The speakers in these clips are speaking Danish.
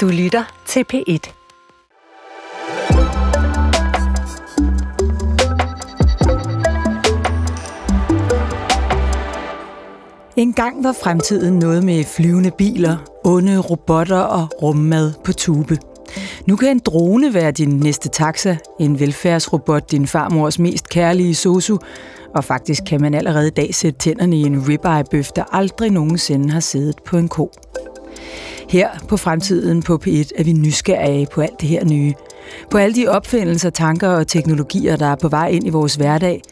Du lytter til P1. En gang var fremtiden noget med flyvende biler, onde robotter og rummad på tube. Nu kan en drone være din næste taxa, en velfærdsrobot din farmors mest kærlige sosu, og faktisk kan man allerede i dag sætte tænderne i en ribeye-bøf, der aldrig nogensinde har siddet på en ko. Her på Fremtiden på P1 er vi nysgerrige på alt det her nye. På alle de opfindelser, tanker og teknologier, der er på vej ind i vores hverdag.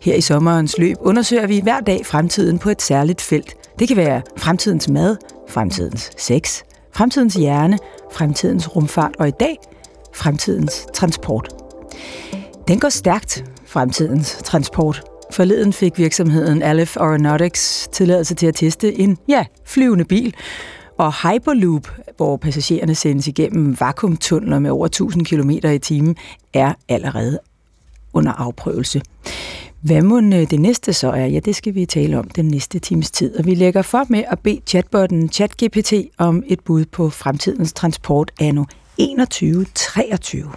Her i sommerens løb undersøger vi hver dag fremtiden på et særligt felt. Det kan være fremtidens mad, fremtidens sex, fremtidens hjerne, fremtidens rumfart og i dag fremtidens transport. Den går stærkt, fremtidens transport. Forleden fik virksomheden Aleph Aeronautics tilladelse til at teste en, ja, flyvende bil. Og Hyperloop, hvor passagererne sendes igennem vakuumtunneler med over 1000 km i timen, er allerede under afprøvelse. Hvad må øh, det næste så er? Ja, det skal vi tale om den næste times tid. Og vi lægger for med at bede chatbotten ChatGPT om et bud på fremtidens transport anno 2123.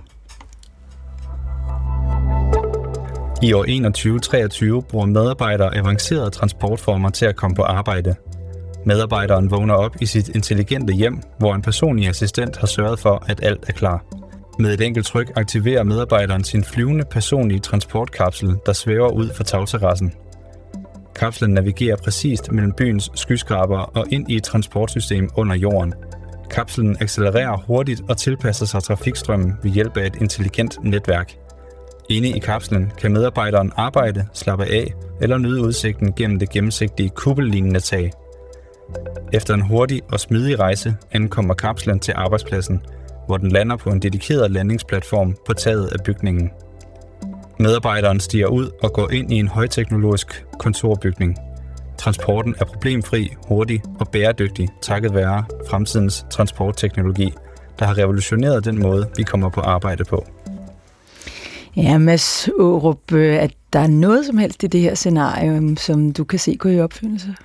I år 2123 bruger medarbejdere avancerede transportformer til at komme på arbejde. Medarbejderen vågner op i sit intelligente hjem, hvor en personlig assistent har sørget for, at alt er klar. Med et enkelt tryk aktiverer medarbejderen sin flyvende personlige transportkapsel, der svæver ud fra tagterrassen. Kapslen navigerer præcist mellem byens skyskraber og ind i et transportsystem under jorden. Kapslen accelererer hurtigt og tilpasser sig trafikstrømmen ved hjælp af et intelligent netværk. Inde i kapslen kan medarbejderen arbejde, slappe af eller nyde udsigten gennem det gennemsigtige kuppellignende tag. Efter en hurtig og smidig rejse ankommer kapslen til arbejdspladsen, hvor den lander på en dedikeret landingsplatform på taget af bygningen. Medarbejderen stiger ud og går ind i en højteknologisk kontorbygning. Transporten er problemfri, hurtig og bæredygtig takket være fremtidens transportteknologi, der har revolutioneret den måde, vi kommer på arbejde på. Ja, Mads Aarup, at øh, der er noget som helst i det her scenarie, som du kan se gå i opfyldelse?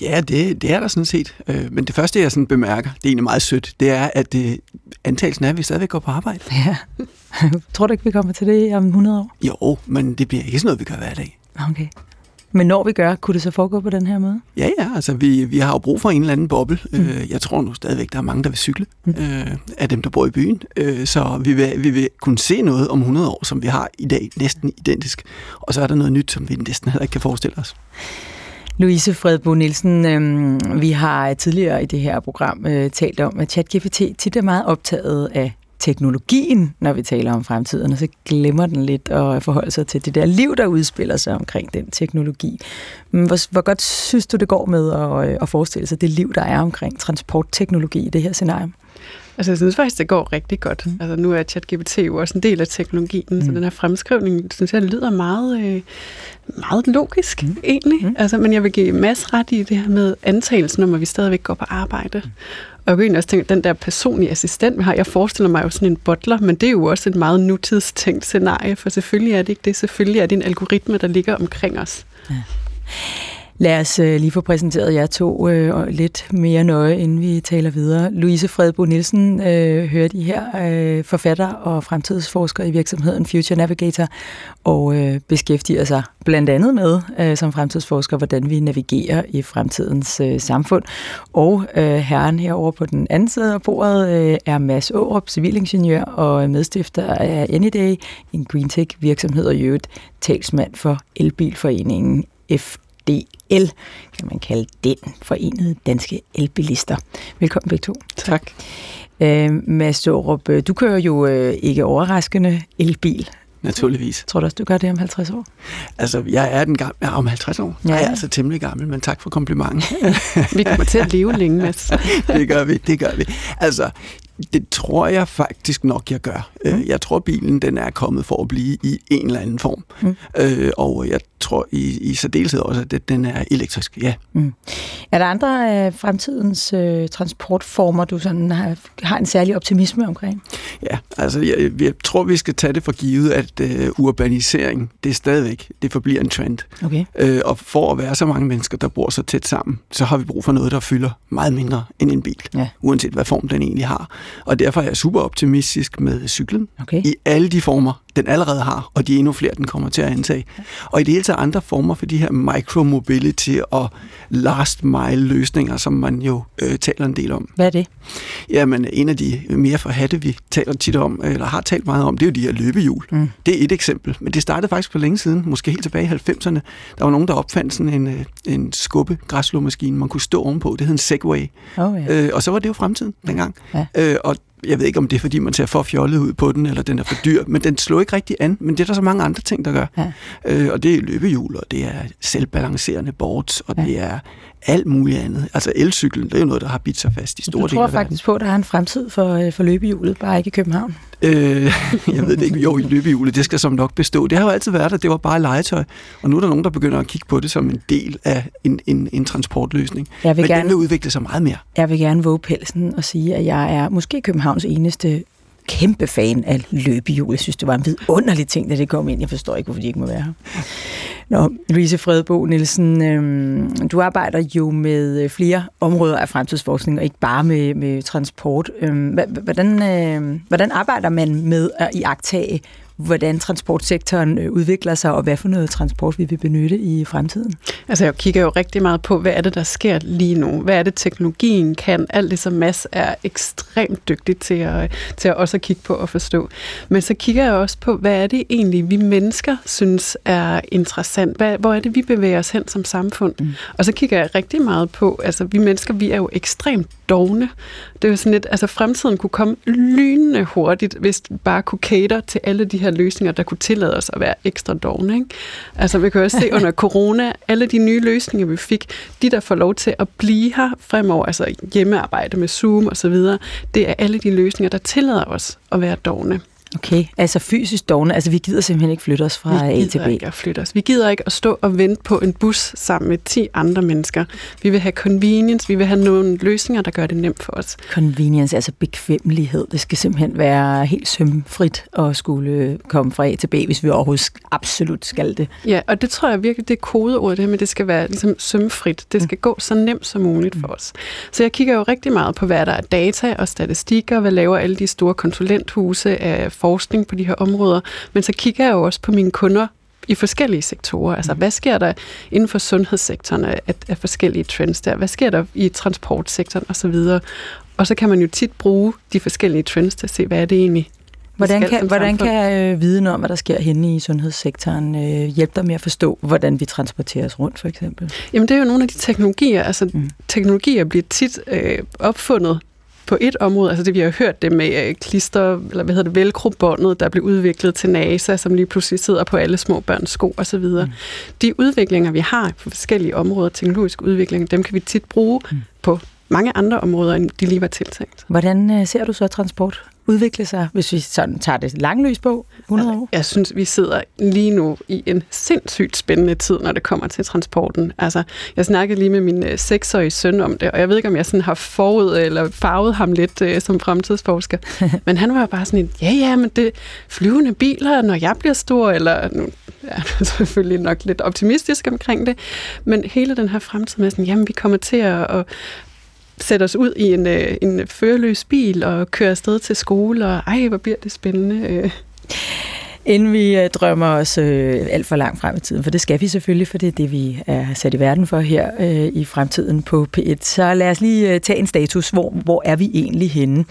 Ja, det, det er der sådan set. Øh, men det første, jeg sådan bemærker, det er egentlig meget sødt, det er, at det, antagelsen er, at vi stadigvæk går på arbejde. Ja. Tror du ikke, vi kommer til det om 100 år? Jo, men det bliver ikke sådan noget, vi gør hver dag. Okay. Men når vi gør, kunne det så foregå på den her måde? Ja, ja, altså vi, vi har jo brug for en eller anden boble. Mm. Øh, jeg tror nu stadigvæk, der er mange, der vil cykle mm. øh, af dem, der bor i byen. Øh, så vi vil, vi vil kunne se noget om 100 år, som vi har i dag, næsten identisk. Og så er der noget nyt, som vi næsten heller ikke kan forestille os. Louise Fredbo Nielsen, øh, vi har tidligere i det her program øh, talt om, at ChatGPT tit er meget optaget af teknologien, når vi taler om fremtiden, og så glemmer den lidt at forholde sig til det der liv, der udspiller sig omkring den teknologi. Mm, hvor, hvor godt synes du, det går med at, øh, at forestille sig det liv, der er omkring transportteknologi i det her scenarie? Altså, jeg synes faktisk, det går rigtig godt. Mm. Altså, nu er ChatGPT jo også en del af teknologien, mm. så den her fremskrivning, synes jeg, lyder meget, øh, meget logisk, mm. egentlig. Mm. Altså, men jeg vil give masse ret i det her med antagelsen om, at vi stadigvæk går på arbejde. Mm. Og jeg kan også tænke, at den der personlige assistent, vi har, jeg forestiller mig jo sådan en butler, men det er jo også et meget nutidstænkt scenarie, for selvfølgelig er det ikke det. Selvfølgelig er det en algoritme, der ligger omkring os. Ja. Lad os øh, lige få præsenteret jer to øh, lidt mere nøje, inden vi taler videre. Louise Fredbo Nielsen øh, hører de her, øh, forfatter og fremtidsforsker i virksomheden Future Navigator, og øh, beskæftiger sig blandt andet med, øh, som fremtidsforsker, hvordan vi navigerer i fremtidens øh, samfund. Og øh, herren herovre på den anden side af bordet øh, er Mads Aarup, civilingeniør og medstifter af Anyday, en green tech virksomhed og i øvrigt talsmand for Elbilforeningen F DL, kan man kalde den, Forenede Danske Elbilister. Velkommen begge to. Tak. Øh, Mads Storup, øh, du kører jo øh, ikke overraskende elbil. Naturligvis. Tror du også, du gør det om 50 år? Altså, jeg er den gamle, ja, om 50 år. Ja. Jeg er altså temmelig gammel, men tak for komplimenten. vi kommer til at leve længe, Mads. det gør vi, det gør vi. Altså, det tror jeg faktisk nok, jeg gør. Mm. Jeg tror, bilen den er kommet for at blive i en eller anden form. Mm. Øh, og jeg tror i, i særdeleshed også, at den er elektrisk, ja. Mm. Er der andre af fremtidens øh, transportformer, du sådan har, har en særlig optimisme omkring? Ja, altså jeg, jeg tror, vi skal tage det for givet, at øh, urbanisering, det er stadigvæk, det forbliver en trend. Okay. Øh, og for at være så mange mennesker, der bor så tæt sammen, så har vi brug for noget, der fylder meget mindre end en bil, ja. uanset hvad form den egentlig har. Og derfor er jeg super optimistisk med cyklen Okay. i alle de former, den allerede har, og de endnu flere, den kommer til at antage. Og i det hele taget andre former for de her micromobility og last mile løsninger, som man jo øh, taler en del om. Hvad er det? Jamen, en af de mere forhatte, vi taler tit om, eller har talt meget om, det er jo de her løbehjul. Mm. Det er et eksempel, men det startede faktisk for længe siden, måske helt tilbage i 90'erne. Der var nogen, der opfandt sådan en, øh, en skubbe græslåmaskine, man kunne stå ovenpå. Det hed en Segway. Oh, ja. Øh, og så var det jo fremtiden dengang. Ja. Øh, og jeg ved ikke, om det er, fordi man ser for fjollet ud på den, eller den er for dyr, men den slår ikke rigtig an. Men det er der så mange andre ting, der gør. Ja. Øh, og det er løbehjul, og det er selvbalancerende boards, og Ja. det er alt muligt andet. Altså elcyklen, det er jo noget, der har bidt sig fast i store Du dele tror af verden. faktisk på, at der er en fremtid for, øh, for løbehjulet, bare ikke i København. Øh, jeg ved det ikke. Jo, i løbehjulet, det skal som nok bestå. Det har jo altid været der. Det var bare legetøj. Og nu er der nogen, der begynder at kigge på det som en del af en, en, en transportløsning. Jeg vil, Men den gerne, vil udvikle sig meget mere. jeg vil gerne våge pelsen og sige, at jeg er måske Københavns eneste kæmpe fan af løbehjul. Jeg synes, det var en vidunderlig ting, da det kom ind. Jeg forstår ikke, hvorfor de ikke må være her. Nå, Louise Fredbo Nielsen, øhm, du arbejder jo med øh, flere områder af fremtidsforskning, og ikke bare med, med transport. Øhm, hvordan, øh, hvordan arbejder man med at iagtage, hvordan transportsektoren øh, udvikler sig, og hvad for noget transport vi vil benytte i fremtiden? Altså jeg kigger jo rigtig meget på, hvad er det, der sker lige nu? Hvad er det, teknologien kan? Alt det, som Mads er ekstremt dygtig til at, til at også kigge på og forstå. Men så kigger jeg også på, hvad er det egentlig, vi mennesker synes er interessant? Hvad, hvor er det, vi bevæger os hen som samfund? Mm. Og så kigger jeg rigtig meget på, altså vi mennesker, vi er jo ekstremt dogne. Det er jo sådan lidt, altså fremtiden kunne komme lynende hurtigt, hvis vi bare kunne cater til alle de her løsninger, der kunne tillade os at være ekstra dogne. Ikke? Altså vi kan også se under corona, alle de nye løsninger, vi fik, de der får lov til at blive her fremover, altså hjemmearbejde med Zoom og så videre, det er alle de løsninger, der tillader os at være dogne. Okay, altså fysisk dogne, altså vi gider simpelthen ikke flytte os fra Vi A til gider B. ikke at flytte os. Vi gider ikke at stå og vente på en bus sammen med 10 andre mennesker. Vi vil have convenience, vi vil have nogle løsninger, der gør det nemt for os. Convenience, altså bekvemmelighed. Det skal simpelthen være helt sømfrit at skulle komme fra A til B, hvis vi overhovedet absolut skal det. Ja, og det tror jeg virkelig, det er kodeordet, det her med, det skal være ligesom sømfrit. Det skal gå så nemt som muligt for os. Så jeg kigger jo rigtig meget på, hvad der er data og statistikker, hvad laver alle de store konsulenthuse af forskning på de her områder, men så kigger jeg jo også på mine kunder i forskellige sektorer. Altså, hvad sker der inden for sundhedssektoren af, af forskellige trends der? Hvad sker der i transportsektoren osv.? Og så kan man jo tit bruge de forskellige trends til at se, hvad er det egentlig, Hvordan kan, hvordan kan øh, viden om, hvad der sker henne i sundhedssektoren, øh, hjælpe dig med at forstå, hvordan vi transporteres rundt, for eksempel? Jamen, det er jo nogle af de teknologier. Altså, Mm. mm. teknologier bliver tit øh, opfundet på et område. Altså, det vi har hørt det med øh, klister, eller hvad hedder det, velcro-båndet, der blev udviklet til NASA, som lige pludselig sidder på alle små børns sko osv. Mm. De udviklinger, vi har på forskellige områder, teknologisk udvikling, dem kan vi tit bruge Mm. mm. på mange andre områder, end de lige var tiltænkt. Hvordan øh, ser du så transport udvikle sig, hvis vi sådan tager det langløs på 100 år? Jeg synes, vi sidder lige nu i en sindssygt spændende tid, når det kommer til transporten. Altså, jeg snakkede lige med min øh, seksårige søn om det, og jeg ved ikke, om jeg sådan har forud eller farvet ham lidt øh, som fremtidsforsker. men han var bare sådan en, ja, ja, men det flyvende biler, når jeg bliver stor, eller nu ja, er selvfølgelig nok lidt optimistisk omkring det, men hele den her fremtid med sådan, jamen, vi kommer til at, at sætte os ud i en, øh, en førerløs bil og køre afsted til skole, og ej, hvor bliver det spændende. Øh. Inden vi øh, drømmer os øh, alt for langt frem i tiden, for det skal vi selvfølgelig, for det er det, vi er sat i verden for her øh, i fremtiden på P1. Så lad os lige øh, tage en status. Hvor, hvor er vi egentlig henne?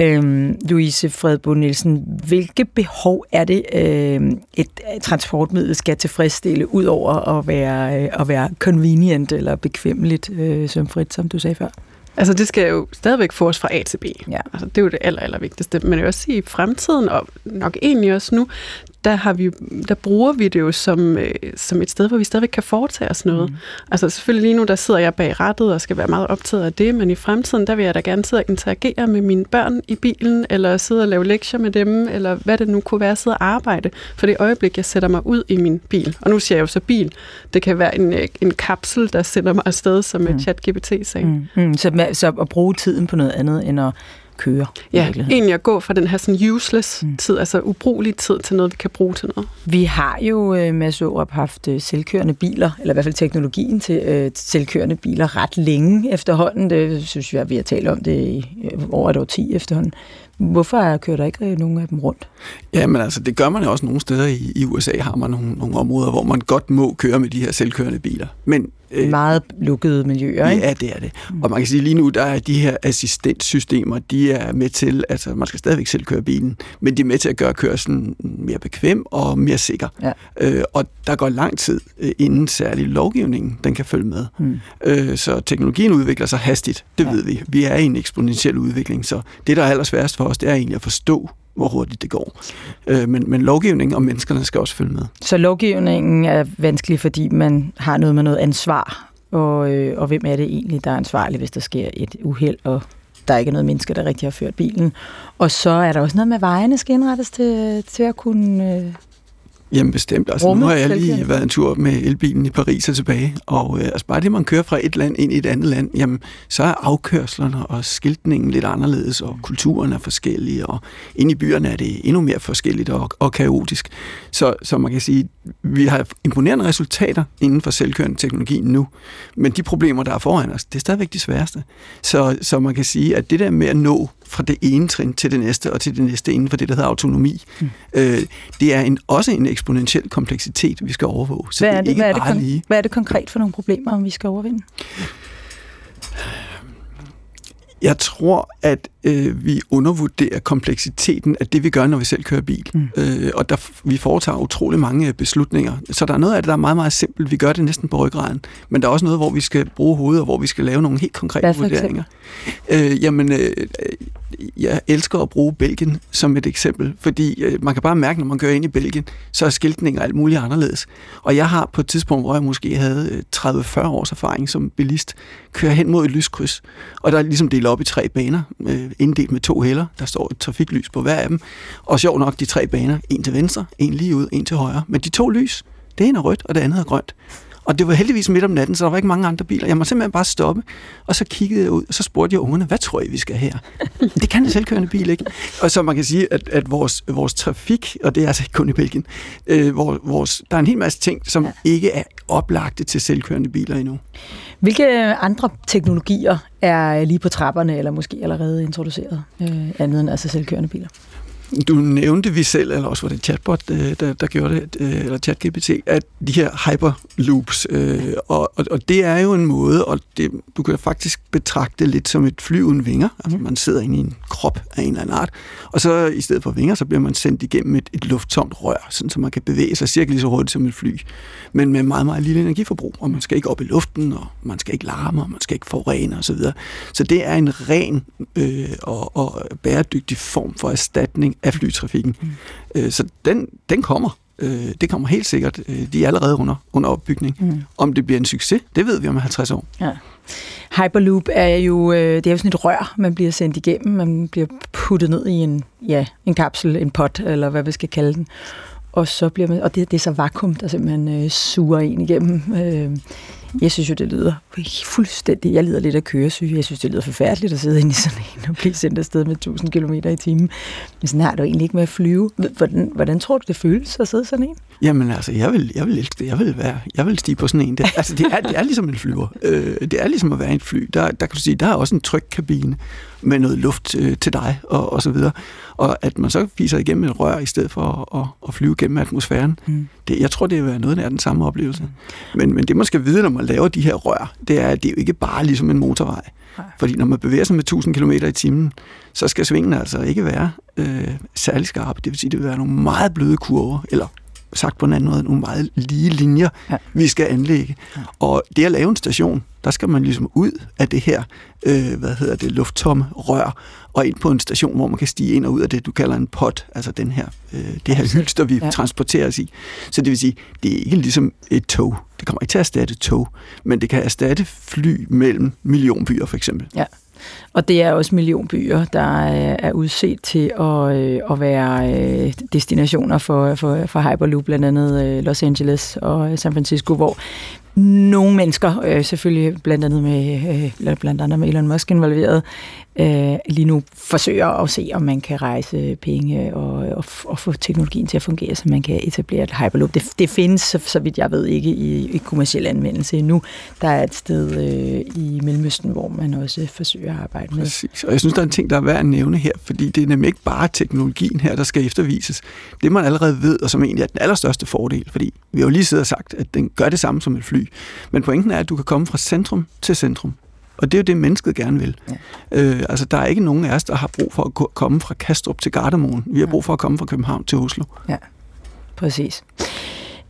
Øhm, Louise Fredbo Nielsen, hvilke behov er det, øhm, øh, et transportmiddel skal tilfredsstille, ud over at være, øh, at være convenient eller bekvemmeligt øh, sømfrit, som du sagde før? Altså det skal jo stadigvæk få os fra A til B. Ja. Altså, det er jo det aller, aller vigtigste. Men jeg vil også sige, i fremtiden, og nok egentlig også nu, der, har vi, der bruger vi det jo som, øh, som et sted, hvor vi stadigvæk kan foretage os noget. Mm. Altså selvfølgelig lige nu, der sidder jeg bag rattet og skal være meget optaget af det, men i fremtiden, der vil jeg da gerne sidde og interagere med mine børn i bilen, eller sidde og lave lektier med dem, eller hvad det nu kunne være, sidde og arbejde. For det øjeblik, jeg sætter mig ud i min bil, og nu siger jeg jo så bil, det kan være en, øh, en kapsel, der sender mig afsted, som mm. ChatGPT sagde. Mm. Mm. Så, så at bruge tiden på noget andet, end at køre. Ja, egentlig at gå fra den her sådan useless mm. tid, altså ubrugelig tid, til noget, vi kan bruge til noget. Vi har jo, øh, Mads Aarup, haft øh, selvkørende biler, eller i hvert fald teknologien til øh, selvkørende biler ret længe efterhånden. Det synes jeg, vi har talt om det i øh, over et år 10 efterhånden. Hvorfor kører der ikke nogen af dem rundt? Ja, men altså, det gør man jo også nogle steder i, i USA, har man nogle, nogle områder, hvor man godt må køre med de her selvkørende biler. Men øh, meget lukkede miljøer, ikke? Ja, det er det. Mm. Og man kan sige lige nu, der er de her assistentsystemer, de er med til, altså man skal stadigvæk selv køre bilen, men de er med til at gøre kørselen mere bekvem og mere sikker. Ja. Øh, og der går lang tid, øh, inden særlig lovgivningen, den kan følge med. Mm. Øh, så teknologien udvikler sig hastigt, det ja. ved vi. Vi er i en eksponentiel udvikling, så det, der er allersværest for os, det er egentlig at forstå, hvor hurtigt det går. Øh, men, men lovgivningen og menneskerne skal også følge med. Så lovgivningen er vanskelig, fordi man har noget med noget ansvar, og, øh, og hvem er det egentlig, der er ansvarlig, hvis der sker et uheld, og der er ikke noget menneske, der rigtig har ført bilen. Og så er der også noget med, at vejene skal indrettes til, til at kunne øh, Jamen bestemt. Altså, nu har jeg lige været en tur med elbilen i Paris og tilbage, og øh, altså, bare det, man kører fra et land ind i et andet land, jamen, så er afkørslerne og skiltningen lidt anderledes, og kulturen er forskellige, og inde i byerne er det endnu mere forskelligt og, og kaotisk. Så, så man kan sige, vi har imponerende resultater inden for selvkørende teknologi nu, men de problemer, der er foran os, det er stadigvæk de sværeste. Så, så man kan sige, at det der med at nå fra det ene trin til det næste, og til det næste inden for det, der hedder autonomi. Mm. Øh, det er en, også en eksponentiel kompleksitet, vi skal overvåge. Så hvad er det, det er ikke hvad er det bare lige. Hvad er det konkret for nogle problemer, vi skal overvinde? Jeg tror, at øh, vi undervurderer kompleksiteten af det, vi gør, når vi selv kører bil. Mm. Øh, og der, vi foretager utrolig mange beslutninger. Så der er noget af det, der er meget, meget simpelt. Vi gør det næsten på ryggraden. Men der er også noget, hvor vi skal bruge hovedet, og hvor vi skal lave nogle helt konkrete vurderinger. Øh, jamen, øh, jeg elsker at bruge Belgien som et eksempel, fordi øh, man kan bare mærke, når man kører ind i Belgien, så er skiltning og alt muligt anderledes. Og jeg har på et tidspunkt, hvor jeg måske havde 30-40 øh, års erfaring som bilist, kører hen mod et lyskryds, og der er ligesom delt op i tre baner, øh, inddelt med to hælder. Der står et trafiklys på hver af dem. Og sjov nok de tre baner, en til venstre, en lige ud, en til højre. Men de to lys, det ene er rødt, og det andet er grønt. Og det var heldigvis midt om natten, så der var ikke mange andre biler. Jeg må simpelthen bare stoppe, og så kiggede jeg ud, og så spurgte jeg ungerne, hvad tror I, vi skal her? det kan en selvkørende bil ikke. Og så man kan sige, at, at vores, vores trafik, og det er altså ikke kun i Belgien, øh, vores, der er en hel masse ting, som ikke er oplagte til selvkørende biler endnu. Hvilke andre teknologier er lige på trapperne, eller måske allerede introduceret, øh, andet end altså selvkørende biler? Du nævnte vi selv, eller også var det chatbot, øh, der, der gjorde det, øh, eller ChatGPT, at de her hyperloops, øh, og, og, og det er jo en måde, og det, du kan faktisk betragte lidt som et fly uden vinger, altså man sidder inde i en krop af en eller anden art, og så i stedet for vinger, så bliver man sendt igennem et, et lufttomt rør, sådan så man kan bevæge sig cirka lige så hurtigt som et fly, men med meget, meget lille energiforbrug, og man skal ikke op i luften, og man skal ikke larme, og man skal ikke forurene osv. Så, så det er en ren øh, og, og bæredygtig form for erstatning af flytrafikken. Mm. Øh, så den, den kommer. Øh, det kommer helt sikkert. Øh, de er allerede under, under opbygning. Mm. Om det bliver en succes, det ved vi om 50 år. Ja. Hyperloop er jo, det er jo sådan et rør, man bliver sendt igennem. Man bliver puttet ned i en, ja, en kapsel, en pot, eller hvad vi skal kalde den. Og så bliver man, og det, det er så vakuum, der simpelthen øh, suger en igennem. Øh, jeg synes jo, det lyder fuldstændig... Jeg lider lidt af køresyge. Jeg synes, det lyder forfærdeligt at sidde inde i sådan en og blive sendt afsted med 1000 km i timen. Men sådan har du egentlig ikke med at flyve. Hvordan, hvordan tror du, det føles at sidde sådan en? Jamen altså, jeg vil, jeg vil elske det. Jeg vil, være, jeg vil stige på sådan en. Det, altså, det er, det er ligesom en flyver. Øh, det er ligesom at være en fly. Der, der kan du sige, der er også en trykkabine med noget luft øh, til dig og, og så videre. Og at man så fiser igennem et rør i stedet for at, at flyve gennem atmosfæren, mm. Det, jeg tror, det vil være noget af den samme oplevelse. Mm. Men, men det, man skal vide, når man laver de her rør, det er, at det er jo ikke bare ligesom en motorvej. Nej. Fordi når man bevæger sig med 1000 km i timen, så skal svingen altså ikke være øh, særlig skarpe. Det vil sige, det vil være nogle meget bløde kurver, eller sagt på en anden måde, nogle meget lige linjer, ja. vi skal anlægge. Ja. Og det at lave en station, der skal man ligesom ud af det her, øh, hvad hedder det, lufttomme rør, og ind på en station, hvor man kan stige ind og ud af det, du kalder en pot, altså den her, øh, det her hylster, vi ja. transporterer os i. Så det vil sige, det er ikke ligesom et tog. Det kommer ikke til at erstatte tog, men det kan erstatte fly mellem millionbyer for eksempel. Ja. Og det er også millionbyer, der er udset til at, øh, at være øh, destinationer for, for, for Hyperloop, blandt andet øh, Los Angeles og San Francisco, hvor nogle mennesker, øh, selvfølgelig blandt andet med, øh, blandt andet med Elon Musk involveret, øh, lige nu forsøger at se, om man kan rejse penge og, og, og få teknologien til at fungere, så man kan etablere et Hyperloop. Det, det findes, så, så vidt jeg ved, ikke i, i kommersiel anvendelse endnu. Der er et sted øh, i Mellemøsten, hvor man også forsøger at arbejde med. Præcis. Og jeg synes, der er en ting, der er værd at nævne her, fordi det er nemlig ikke bare teknologien her, der skal eftervises. Det, man allerede ved, og som egentlig er den allerstørste fordel, fordi vi har jo lige siddet og sagt, at den gør det samme som et fly. Men pointen er, at du kan komme fra centrum til centrum. Og det er jo det, mennesket gerne vil. Ja. Øh, altså, der er ikke nogen af os, der har brug for at komme fra Kastrup til Gardermoen. Vi har brug for at komme fra København til Oslo. Ja, præcis.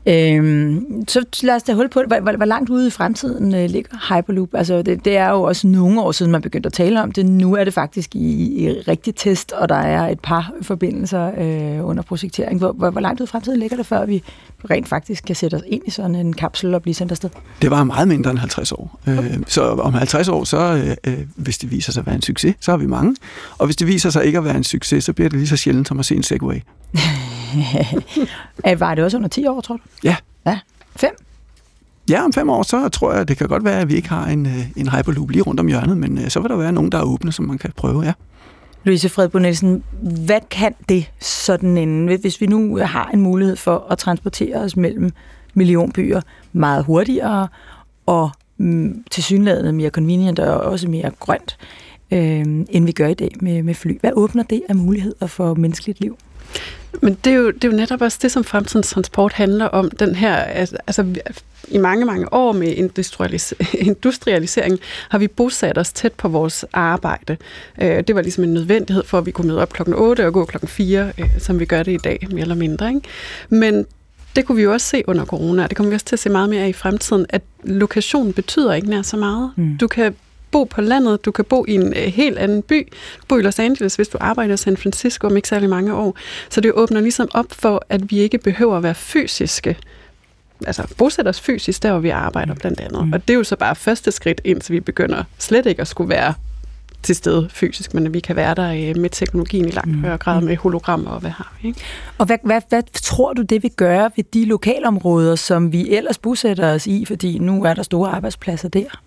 Øhm, så lad os da hul på, hvor, hvor, hvor langt ude i fremtiden øh, ligger Hyperloop? Altså, det, det er jo også nogle år siden, man begyndte at tale om det. Nu er det faktisk i, i rigtig test, og der er et par forbindelser øh, under projektering. Hvor, hvor, hvor langt ude i fremtiden ligger det, før vi rent faktisk kan sætte os ind i sådan en kapsel og blive sendt afsted? Det var meget mindre end 50 år. Øh, okay. Øh, så om 50 år, så øh, øh, hvis det viser sig at være en succes, så har vi mange. Og hvis det viser sig ikke at være en succes, så bliver det lige så sjældent som at se en Segway. var det også under 10 år, tror du? Ja. Ja. Fem? Ja, om fem år, så tror jeg, det kan godt være, at vi ikke har en, øh, en Hyperloop lige rundt om hjørnet, men øh, så vil der være nogen, der er åbne, som man kan prøve, ja. Louise Fredbo Nielsen, hvad kan det sådan en, hvis vi nu har en mulighed for at transportere os mellem millionbyer meget hurtigere og mm, til synligheden mere convenient og også mere grønt, øh, end vi gør i dag med, med fly. Hvad åbner det af muligheder for menneskeligt liv? Men det er, jo, det er jo netop også det, som fremtidens transport handler om. Den her, altså i mange, mange år med industrialis- industrialisering har vi bosat os tæt på vores arbejde. Øh, det var ligesom en nødvendighed for, at vi kunne møde op klokken 8 og gå klokken 4, øh, som vi gør det i dag, mere eller mindre. Ikke? Men det kunne vi jo også se under corona, og det kommer vi også til at se meget mere af i fremtiden, at lokation betyder ikke nær så meget. Mm. Du kan bo på landet, du kan bo i en øh, helt anden by, du bo i Los Angeles, hvis du arbejder i San Francisco om ikke særlig mange år. Så det åbner ligesom op for, at vi ikke behøver at være fysiske altså bosætte os fysisk, der hvor vi arbejder blandt andet. Mm. Og det er jo så bare første skridt, indtil vi begynder slet ikke at skulle være til stede fysisk, men at vi kan være der øh, med teknologien i langt mm. højere grad med hologrammer og hvad har vi. Ikke? Og hvad, hvad, hvad tror du, det vil gøre ved de lokalområder, som vi ellers bosætter os i, fordi nu er der store arbejdspladser der?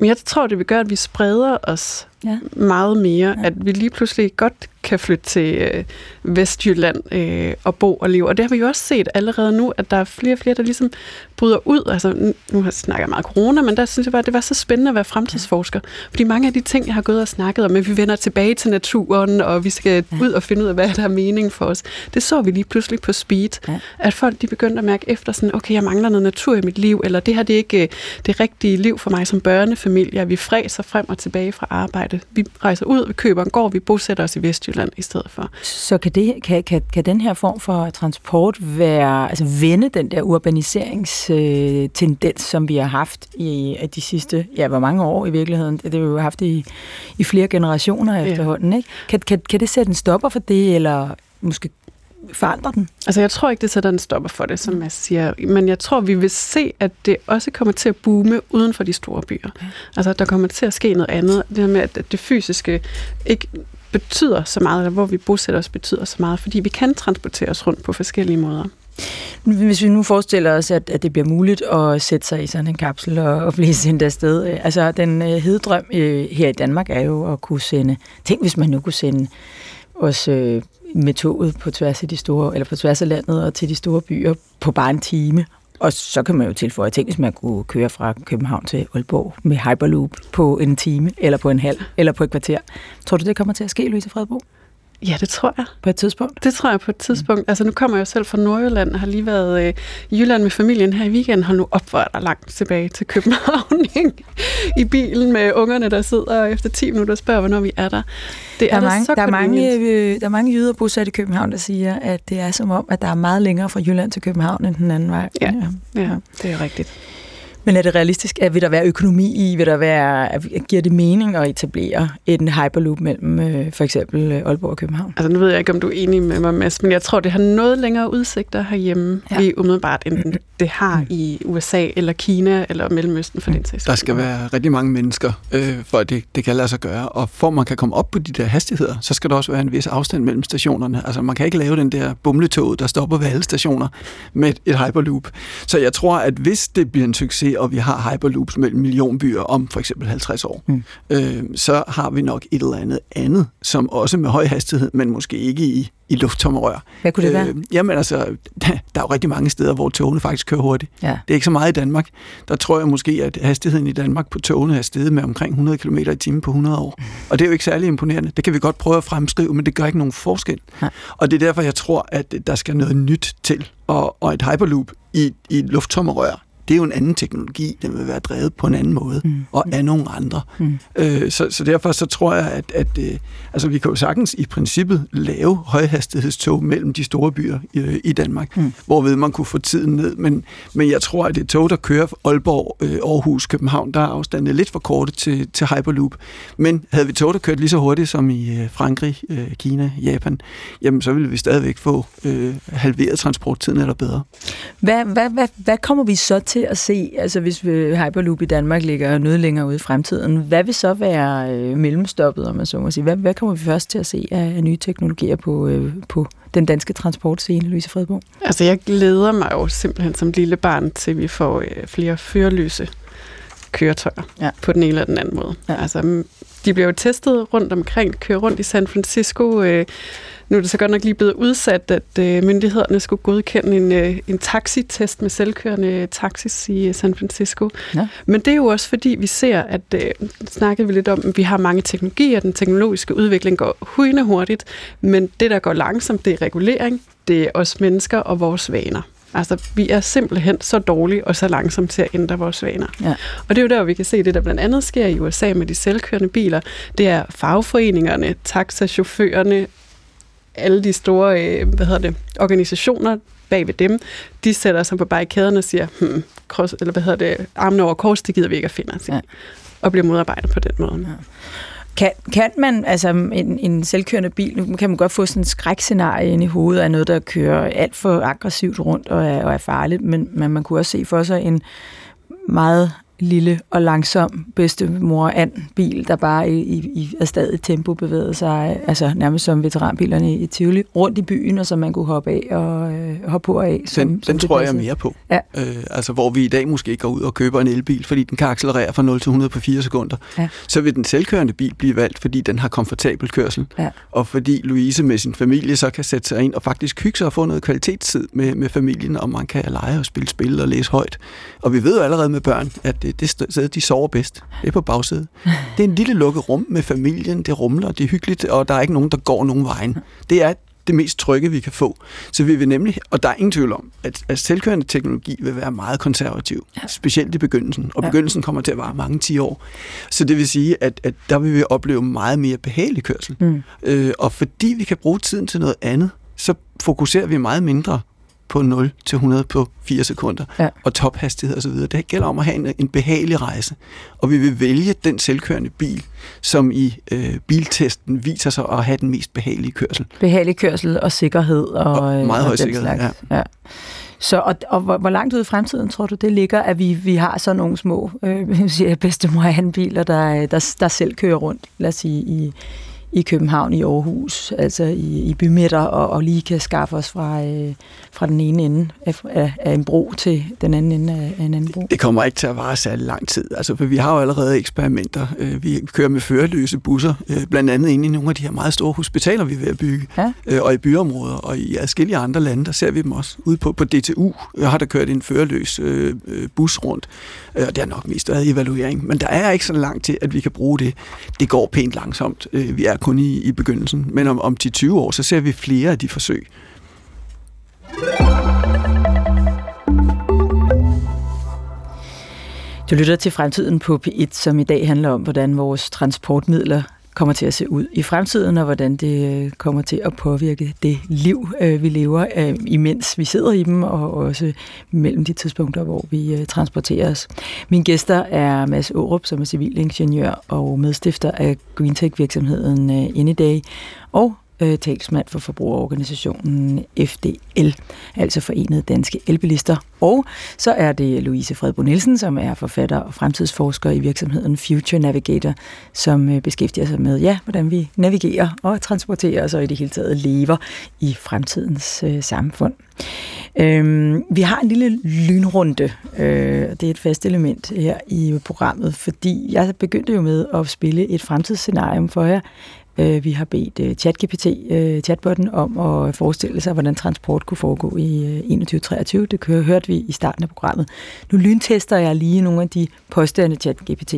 Jeg tror, det vil gøre, at vi spreder os ja. meget mere. Ja. At vi lige pludselig godt kan flytte til øh, Vestjylland øh, og bo og leve. Og det har vi jo også set allerede nu, at der er flere og flere, der ligesom bryder ud. Altså, nu, har jeg snakket meget corona, men der synes jeg bare, at det var så spændende at være fremtidsforsker. Fordi mange af de ting, jeg har gået og snakket om, at vi vender tilbage til naturen, og vi skal ja. ud og finde ud af, hvad der er mening for os, det så vi lige pludselig på speed. Ja. At folk de begyndte at mærke efter sådan, okay, jeg mangler noget natur i mit liv, eller det her det er ikke øh, det rigtige liv for mig som børnefamilie. Vi fræser frem og tilbage fra arbejde. Vi rejser ud, vi køber en gård, vi bosætter os i Vestjylland i stedet for. Så kan, det, kan, kan, kan den her form for transport være, altså vende den der urbaniseringstendens, som vi har haft i de sidste, ja, hvor mange år i virkeligheden? Det har vi jo haft i, i flere generationer ja. efterhånden, ikke? Kan, kan, kan det sætte en stopper for det, eller måske forandre den? Altså, jeg tror ikke, det sætter en stopper for det, som jeg siger. Men jeg tror, vi vil se, at det også kommer til at boome uden for de store byer. Altså, der kommer til at ske noget andet. Det med, at det fysiske ikke betyder så meget, eller hvor vi bosætter os betyder så meget, fordi vi kan transportere os rundt på forskellige måder. Hvis vi nu forestiller os, at, at det bliver muligt at sætte sig i sådan en kapsel og, og blive sendt afsted. Altså, den øh, hededrøm øh, her i Danmark er jo at kunne sende... Tænk, hvis man nu kunne sende os øh, med toget på tværs af de store, eller på tværs af landet og til de store byer på bare en time. Og så kan man jo tilføje, ting, hvis man kunne køre fra København til Aalborg med Hyperloop på en time, eller på en halv, eller på et kvarter. Tror du, det kommer til at ske, Louise Fredbo? Ja, det tror jeg. På et tidspunkt? Det tror jeg på et tidspunkt. Mm. Altså nu kommer jeg jo selv fra Nordjylland og har lige været øh, i Jylland med familien her i weekenden. Hold nu op, hvor er der langt tilbage til København. Ikke? I bilen med ungerne, der sidder efter 10 minutter og spørger, hvornår vi er der. Det der, er, er mange, så der, er mange, øh, der er mange jyder bosat i København, der siger, at det er som om, at der er meget længere fra Jylland til København end den anden vej. Ja, ja, ja det er rigtigt. Men er det realistisk? At vil der være økonomi i? Vil der være, giver det mening at etablere en hyperloop mellem øh, for eksempel øh, Aalborg og København? Altså nu ved jeg ikke, om du er enig med mig, Mads, men jeg tror, det har noget længere udsigter herhjemme, ja. lige umiddelbart, end det har i USA eller Kina eller Mellemøsten for den sags Der skal være rigtig mange mennesker, øh, for at det, det kan lade sig gøre. Og for at man kan komme op på de der hastigheder, så skal der også være en vis afstand mellem stationerne. Altså man kan ikke lave den der bumletog, der stopper ved alle stationer med et hyperloop. Så jeg tror, at hvis det bliver en succes, og vi har hyperloops mellem millionbyer om for eksempel 50 år, mm. øh, så har vi nok et eller andet andet, som også med høj hastighed, men måske ikke i, i lufttommerør. Hvad kunne det være? Øh, jamen altså, der, der er jo rigtig mange steder, hvor togene faktisk kører hurtigt. Ja. Det er ikke så meget i Danmark. Der tror jeg måske, at hastigheden i Danmark på togene er steget med omkring 100 km i timen på 100 år. Mm. Og det er jo ikke særlig imponerende. Det kan vi godt prøve at fremskrive, men det gør ikke nogen forskel. Ja. Og det er derfor, jeg tror, at der skal noget nyt til. Og, og et hyperloop i, i lufttommerør, det er jo en anden teknologi, den vil være drevet på en anden måde, mm. og af nogle andre. Mm. Øh, så, så derfor så tror jeg, at, at øh, altså, vi kan jo sagtens i princippet lave højhastighedstog mellem de store byer i, i Danmark, mm. hvorved man kunne få tiden ned. Men, men jeg tror, at det tog, der kører fra Aalborg, øh, Aarhus, København, der er afstanden lidt for korte til, til Hyperloop. Men havde vi tog, der kørte lige så hurtigt som i øh, Frankrig, øh, Kina, Japan, jamen så ville vi stadigvæk få øh, halveret transporttiden eller bedre. Hvad, hvad, hvad, hvad kommer vi så til til at se, altså hvis Hyperloop i Danmark ligger noget længere ude i fremtiden, hvad vil så være øh, mellemstoppet, om man så må sige? Hvad, hvad kommer vi først til at se af, af nye teknologier på, øh, på den danske transportscene, Louise Fredbo? Altså jeg glæder mig jo simpelthen som lille barn til, vi får øh, flere førerløse køretøjer ja. på den ene eller den anden måde. Ja. Altså, de bliver jo testet rundt omkring, kører rundt i San Francisco, øh, nu er det så godt nok lige blevet udsat, at øh, myndighederne skulle godkende en, øh, en taxitest med selvkørende taxis i øh, San Francisco. Ja. Men det er jo også fordi, vi ser, at øh, snakkede vi lidt om, at vi har mange teknologier, den teknologiske udvikling går hujende hurtigt, men det, der går langsomt, det er regulering, det er os mennesker og vores vaner. Altså, vi er simpelthen så dårlige og så langsomme til at ændre vores vaner. Ja. Og det er jo der, vi kan se det, der blandt andet sker i USA med de selvkørende biler. Det er fagforeningerne, taxachaufførerne, alle de store øh, hvad hedder det, organisationer bag ved dem, de sætter sig på barrikaderne og siger, hmm, cross, eller hvad hedder det, armene over kors, det gider vi ikke at finde os ja. Og bliver modarbejdet på den måde. Ja. Kan, kan man, altså en, en selvkørende bil, nu kan man godt få sådan en skrækscenarie ind i hovedet af noget, der kører alt for aggressivt rundt og er, og er farligt, men, men man kunne også se for sig en meget lille og langsom bedstemor and bil, der bare i, i, i stadig tempo bevægede sig, altså nærmest som veteranbilerne i Tivoli, rundt i byen, og så man kunne hoppe af og øh, hoppe på og af. Som, den som den tror jeg mere på. Ja. Øh, altså hvor vi i dag måske går ud og køber en elbil, fordi den kan accelerere fra 0 til 100 på 4 sekunder, ja. så vil den selvkørende bil blive valgt, fordi den har komfortabel kørsel, ja. og fordi Louise med sin familie så kan sætte sig ind og faktisk hygge sig og få noget kvalitetstid med, med familien, og man kan lege og spille spil og læse højt. Og vi ved jo allerede med børn, at det, det sted, de sover bedst. Det er på bagsædet. Det er en lille lukket rum med familien, det rumler, det er hyggeligt, og der er ikke nogen, der går nogen vejen. Det er det mest trygge, vi kan få. Så vi vil nemlig, og der er ingen tvivl om, at, at selvkørende teknologi vil være meget konservativ, ja. specielt i begyndelsen, og begyndelsen kommer til at vare mange 10 år. Så det vil sige, at, at der vil vi opleve meget mere behagelig kørsel. Mm. Øh, og fordi vi kan bruge tiden til noget andet, så fokuserer vi meget mindre på 0 til 100 på 4 sekunder, ja. og tophastighed osv. Det gælder om at have en, en behagelig rejse. Og vi vil vælge den selvkørende bil, som i øh, biltesten viser sig at have den mest behagelige kørsel. Behagelig kørsel og sikkerhed. Og, og meget og høj sikkerhed, slags. ja. ja. Så, og, og hvor, hvor langt ud i fremtiden tror du, det ligger, at vi, vi har sådan nogle små øh, siger bedstemor biler, der, der, der selv kører rundt, lad os sige, i, i København, i Aarhus, altså i, i bymidter, og, og lige kan skaffe os fra, øh, fra den ene ende af, af, af en bro til den anden ende af, af en anden bro. Det kommer ikke til at vare særlig lang tid, altså, for vi har jo allerede eksperimenter. Øh, vi kører med førerløse busser, øh, blandt andet ind i nogle af de her meget store hospitaler, vi er ved at bygge, ja. Øh, og i byområder, og i forskellige andre lande, der ser vi dem også. Ude på, på DTU har der kørt en førerløs bus rundt, og det har nok mest været evaluering, men der er ikke så langt til, at vi kan bruge det. Det går pænt langsomt. Vi er kun i, i begyndelsen. Men om, om 10-20 år, så ser vi flere af de forsøg. Du lytter til Fremtiden på P1, som i dag handler om, hvordan vores transportmidler kommer til at se ud i fremtiden, og hvordan det øh, kommer til at påvirke det liv, øh, vi lever, øh, imens vi sidder i dem, og også mellem de tidspunkter, hvor vi transporterer os. Mine gæster er Mads Aarup, som er civilingeniør og medstifter af GreenTech-virksomheden Anyday, og øh, talsmand for forbrugerorganisationen FDL, altså Forenede Danske Elbilister. Og så er det Louise Fredbo Nielsen, som er forfatter og fremtidsforsker i virksomheden Future Navigator, som øh, beskæftiger sig med, ja, hvordan vi navigerer og transporterer os og i det hele taget lever i fremtidens øh, samfund. Øhm, vi har en lille lynrunde. Øh, det er et fast element her i programmet, fordi jeg begyndte jo med at spille et fremtidsscenarium for jer. Øh, vi har bedt øh, ChatGPT, øh, chatbotten, om at forestille sig, hvordan transport kunne foregå i øh, 21-23. Det hørte vi i starten af programmet. Nu lyntester jeg lige nogle af de påstande, ChatGPT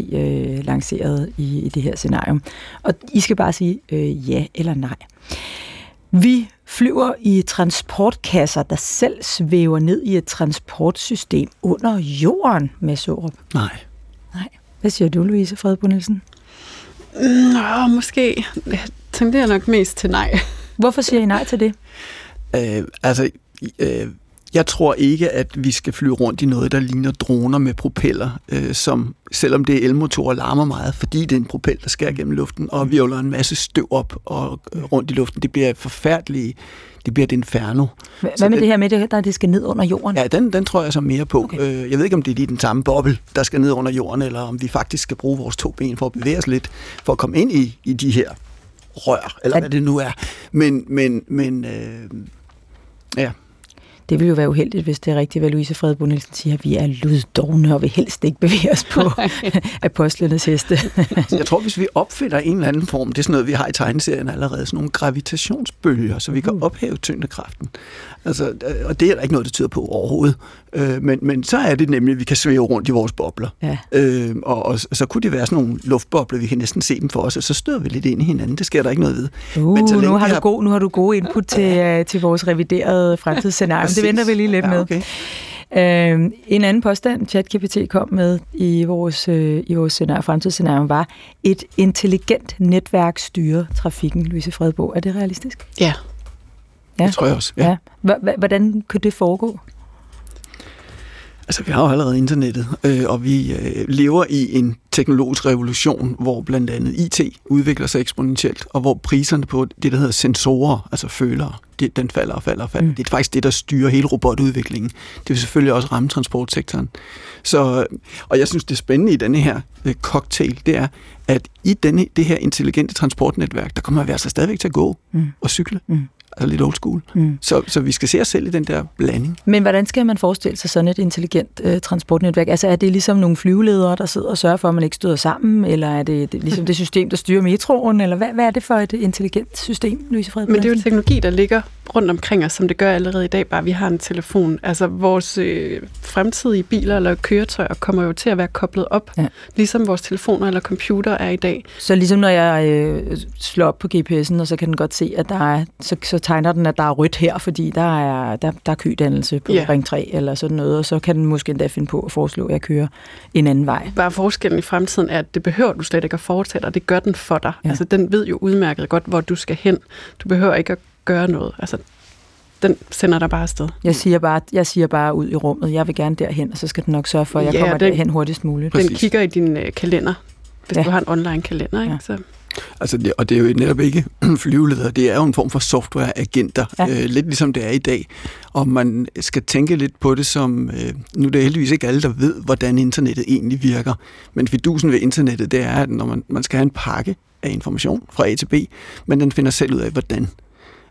lancerede i, i det her scenarium. Og I skal bare sige øh, ja eller nej. Vi flyver i transportkasser, der selv svæver ned i et transportsystem under jorden med Sorup. Nej. Nej. Hvad siger du, Louise Fredbo Nielsen? Nå, måske. Jeg tenderer nok mest til nej. Hvorfor siger I nej til det? Øh, altså, øh, jeg tror ikke, at vi skal flyve rundt i noget, der ligner droner med propeller, øh, som selvom det er elmotorer, larmer meget, fordi det er en propel, der skærer gennem luften, og vi en masse støv op og øh, rundt i luften. Det bliver forfærdeligt. Det bliver et inferno. Hvad med det, det her med, at det skal ned under jorden? Ja, den, den tror jeg så mere på. Okay. Øh, jeg ved ikke, om det er lige den samme boble, der skal ned under jorden, eller om vi faktisk skal bruge vores to ben for at bevæge os lidt, for at komme ind i, i de her rør, eller hvad det nu er. Men, men, men øh, ja, Det vil jo være uheldigt, hvis det er rigtigt, hvad Louise Fredbo Nielsen siger, at vi er luddogne og vil helst ikke bevæge os på apostlenes heste. Jeg tror, hvis vi opfinder en eller anden form, det er sådan noget, vi har i tegneserien allerede, sådan nogle gravitationsbølger, så vi kan ophæve tyngdekraften. Altså, øh, og det er der ikke noget, der tyder på overhovedet. Øh, men, men så er det nemlig, at vi kan svæve rundt i vores bobler. Ja. Øh, og, og så kunne det være sådan nogle luftbobler, vi kan næsten se dem for os, og så støder vi lidt ind i hinanden. Det sker der ikke noget ved. Uh, Men så længe nu, har du har- god, nu har du gode input til, øh, til vores reviderede fremtidsscenarie. Det venter vi lige lidt ja, med. Okay. Øh, en anden påstand, ChatGPT kom med i vores, øh, i vores scenarie, fremtidsscenario, var, et intelligent netværk styrer trafikken, Louise Fredbo. Er det realistisk? Ja. Ja. Det tror jeg også. Ja. ja. Hvordan kunne det foregå? Altså, vi har jo allerede internettet, øh, og vi øh, lever i en teknologisk revolution, hvor blandt andet IT udvikler sig eksponentielt, og hvor priserne på det, der hedder sensorer, altså følere, det, den falder og falder og falder. Mm. Det er faktisk det, der styrer hele robotudviklingen. Det vil selvfølgelig også ramme transportsektoren. Så, og jeg synes, det spændende i denne her øh, cocktail, det er, at i denne, det her intelligente transportnetværk, der kommer vi altså stadigvæk til at gå Mm. og cykle. Mm. Altså lidt old school. Mm. Så, så vi skal se os selv i den der blanding. Men hvordan skal man forestille sig sådan et intelligent øh, transportnetværk? Altså er det ligesom nogle flyveledere, der sidder og sørger for, at man ikke støder sammen? Eller er det, det ligesom det system, der styrer metroen? Eller hvad, hvad er det for et intelligent system, Louise Fredberg? Men det er jo teknologi, der ligger rundt omkring os, som det gør allerede i dag, bare vi har en telefon. Altså vores øh, fremtidige biler eller køretøjer kommer jo til at være koblet op, ja. ligesom vores telefoner eller computer er i dag. Så ligesom når jeg øh, slår op på GPS'en, og så kan den godt se, at der er, så, så tegner den, at der er rødt her, fordi der er, der, der er kødannelse på Ja. ring 3 eller sådan noget, og så kan den måske endda finde på at foreslå, at jeg kører en anden vej. Bare forskellen i fremtiden er, at det behøver du slet ikke at foretage dig. Det gør den for dig. Ja. Altså, den ved jo udmærket godt, hvor du skal hen. Du behøver ikke at gøre noget. Altså, den sender dig bare afsted. Jeg siger bare, jeg siger bare ud i rummet, jeg vil gerne derhen, og så skal den nok sørge for, at jeg Ja, kommer den- derhen hurtigst muligt. Den Præcis. kigger i din øh, kalender, hvis ja. du har en online kalender. Ikke? Ja. Så, Altså det, og det er jo netop ikke flyveledere, det er jo en form for softwareagenter, Ja. ja. øh, lidt ligesom det er i dag. Og man skal tænke lidt på det som, øh, nu er det heldigvis ikke alle, der ved, hvordan internettet egentlig virker. Men fidusen ved internettet, det er, at når man, man skal have en pakke af information fra A til B, men den finder selv ud af, hvordan.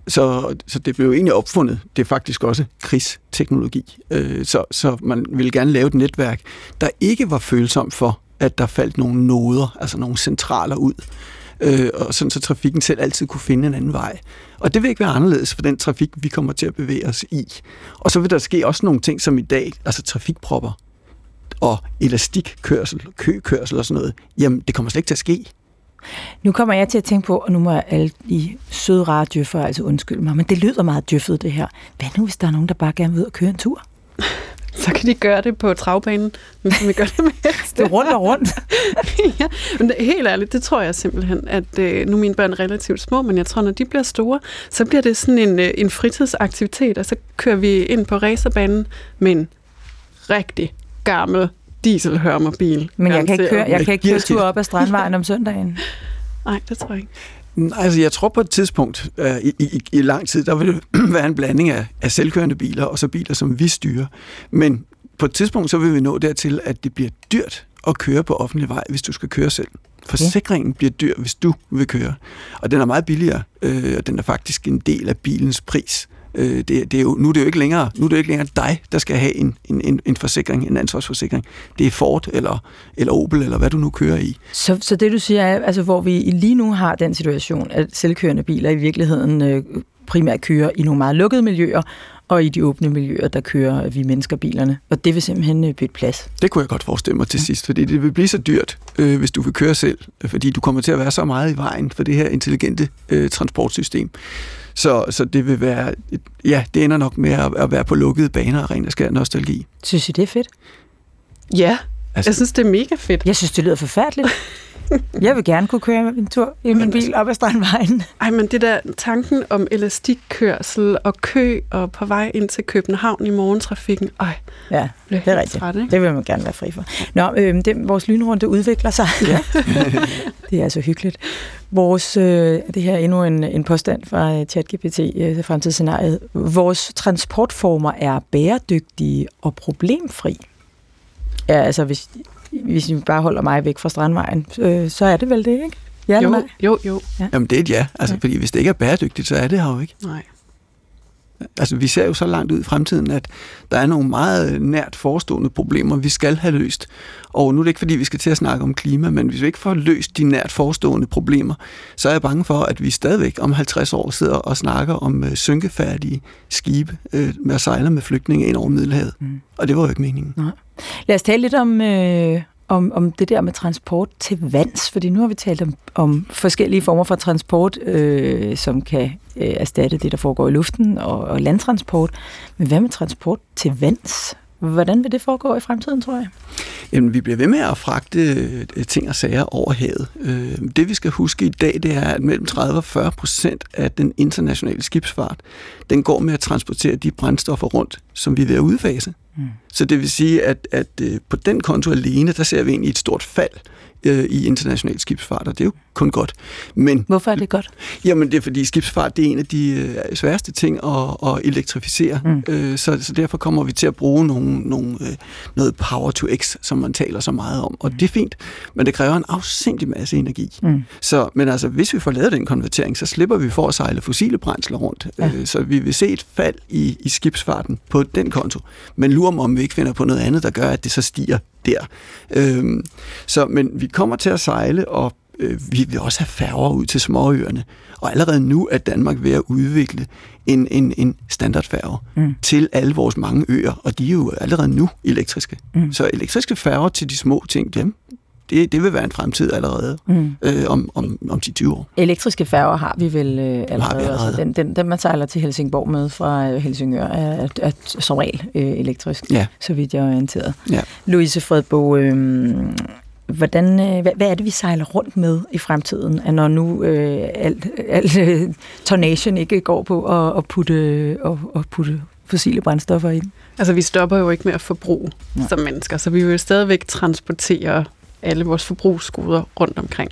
Så, så det blev jo egentlig opfundet. Det er faktisk også krigsteknologi. Øh, så, så man ville gerne lave et netværk, der ikke var følsom for, at der faldt nogle noder, altså nogle centraler ud øh, og sådan så trafikken selv altid kunne finde en anden vej. Og det vil ikke være anderledes for den trafik, vi kommer til at bevæge os i. Og så vil der ske også nogle ting som i dag, altså trafikpropper og elastikkørsel, køkørsel og sådan noget. Jamen, det kommer slet ikke til at ske. Nu kommer jeg til at tænke på, og nu må jeg alle de søde rare djøffere altså undskylde mig, men det lyder meget djøffet det her. Hvad nu, hvis der er nogen, der bare gerne vil ud og køre en tur? Så kan de gøre det på travbanen, som vi gør det med heste. Det er rundt og rundt. ja, men det, helt ærligt, det tror jeg simpelthen, at øh, nu er mine børn relativt små, men jeg tror, når de bliver store, så bliver det sådan en, øh, en fritidsaktivitet, og så kører vi ind på racerbanen med en rigtig gammel dieselhørmobil. Men jeg kan ikke køre, jeg kan ikke køre tur op ad Strandvejen om søndagen. Nej, det tror jeg ikke. Altså, jeg tror på et tidspunkt øh, i, i, i lang tid, der vil det være en blanding af, af selvkørende biler og så biler, som vi styrer. Men på et tidspunkt, så vil vi nå dertil, at det bliver dyrt at køre på offentlig vej, hvis du skal køre selv. Forsikringen bliver dyr, hvis du vil køre. Og den er meget billigere, øh, og den er faktisk en del af bilens pris. Øh, det, det er jo, nu, er det jo ikke længere, nu er det jo ikke længere dig, der skal have en, en, en, en forsikring, en ansvarsforsikring. Det er Ford eller, eller Opel, eller hvad du nu kører i. Så, så det du siger er, altså, hvor vi lige nu har den situation, at selvkørende biler i virkeligheden øh, primært kører i nogle meget lukkede miljøer, og i de åbne miljøer, der kører vi mennesker bilerne. Og det vil simpelthen øh, bytte plads. Det kunne jeg godt forestille mig til sidst, fordi det vil blive så dyrt, øh, hvis du vil køre selv, fordi du kommer til at være så meget i vejen for det her intelligente øh, transportsystem. Så, så det vil være, ja, det ender nok med at, at være på lukkede baner og ren og skær nostalgi. Synes I, det er fedt? Ja, altså, jeg synes, det er mega fedt. Jeg synes, det lyder forfærdeligt. Jeg vil gerne kunne køre en tur i min bil op ad Strandvejen. Ej, men det der tanken om elastikkørsel og kø og på vej ind til København i morgentrafikken, ej, ja, det er rigtigt. Træt, ikke? Det vil man gerne være fri for. Nå, øh, det, vores lynrunde udvikler sig. Ja. det er altså hyggeligt. Vores, øh, det her er endnu en, en påstand fra øh, ChatGPT, øh, fremtidsscenariet. Vores transportformer er bæredygtige og problemfri. Ja, altså hvis hvis vi bare holder mig væk fra Strandvejen, øh, så er det vel det, ikke? Ja jo, jo, jo. Ja. Jamen det er et ja, altså, ja. fordi hvis det ikke er bæredygtigt, så er det her jo ikke. Nej. Altså, vi ser jo så langt ud i fremtiden, at der er nogle meget nært forestående problemer, vi skal have løst. Og nu er det ikke, fordi vi skal til at snakke om klima, men hvis vi ikke får løst de nært forestående problemer, så er jeg bange for, at vi stadigvæk om 50 år sidder og snakker om øh, synkefærdige skibe øh, med at sejle med flygtninge ind over Middelhavet. Mm. Og det var jo ikke meningen. Nej. Lad os tale lidt om, øh, om, om det der med transport til vands, fordi nu har vi talt om, om forskellige former for transport, øh, som kan øh, erstatte det, der foregår i luften, og, og landtransport. Men hvad med transport til vands? Hvordan vil det foregå i fremtiden, tror jeg? Jamen, vi bliver ved med at fragte øh, ting og sager over havet. Øh, det vi skal huske i dag, det er, at mellem 30 og 40 procent af den internationale skibsfart, den går med at transportere de brændstoffer rundt, som vi er ved at udfase. Mm. Så det vil sige, at, at øh, på den konto alene, der ser vi egentlig et stort fald øh, i international skibsfart, og det er jo kun godt. Men, Hvorfor er det godt? Jamen det er fordi skibsfart det er en af de øh, sværeste ting at, at elektrificere, mm. øh, så, så derfor kommer vi til at bruge nogle, nogle, øh, noget power to x, som man taler så meget om, og mm. det er fint, men det kræver en afsindig masse energi. Mm. Så, men altså, hvis vi får lavet den konvertering, så slipper vi for at sejle fossile brændsler rundt, ja. øh, så vi vil se et fald i, i skibsfarten på den konto, men lurer om vi ikke finder på noget andet, der gør, at det så stiger der. Øhm, så, men vi kommer til at sejle, og øh, vi vil også have færger ud til småøerne. Og allerede nu er Danmark ved at udvikle en, en, en standardfærge mm. til alle vores mange øer, og de er jo allerede nu elektriske. Mm. Så elektriske færger til de små ting, dem, det, det vil være en fremtid allerede mm. øh, om, om, om 10-20 år. Elektriske færger har vi vel øh, allerede. Har vi allerede. Altså, den, den, den, man sejler til Helsingborg med fra øh, Helsingør, er, er, er som regel øh, elektrisk, ja. så vidt jeg er orienteret. Ja. Louise Fredbo, øh, hvordan, øh, hvad, hvad er det, vi sejler rundt med i fremtiden, når nu øh, alt, alt øh, tornagen ikke går på at, at, putte, at, at putte fossile brændstoffer ind? Altså, vi stopper jo ikke med at forbruge ja. som mennesker, så vi vil stadigvæk transportere alle vores forbrugsgoder rundt omkring.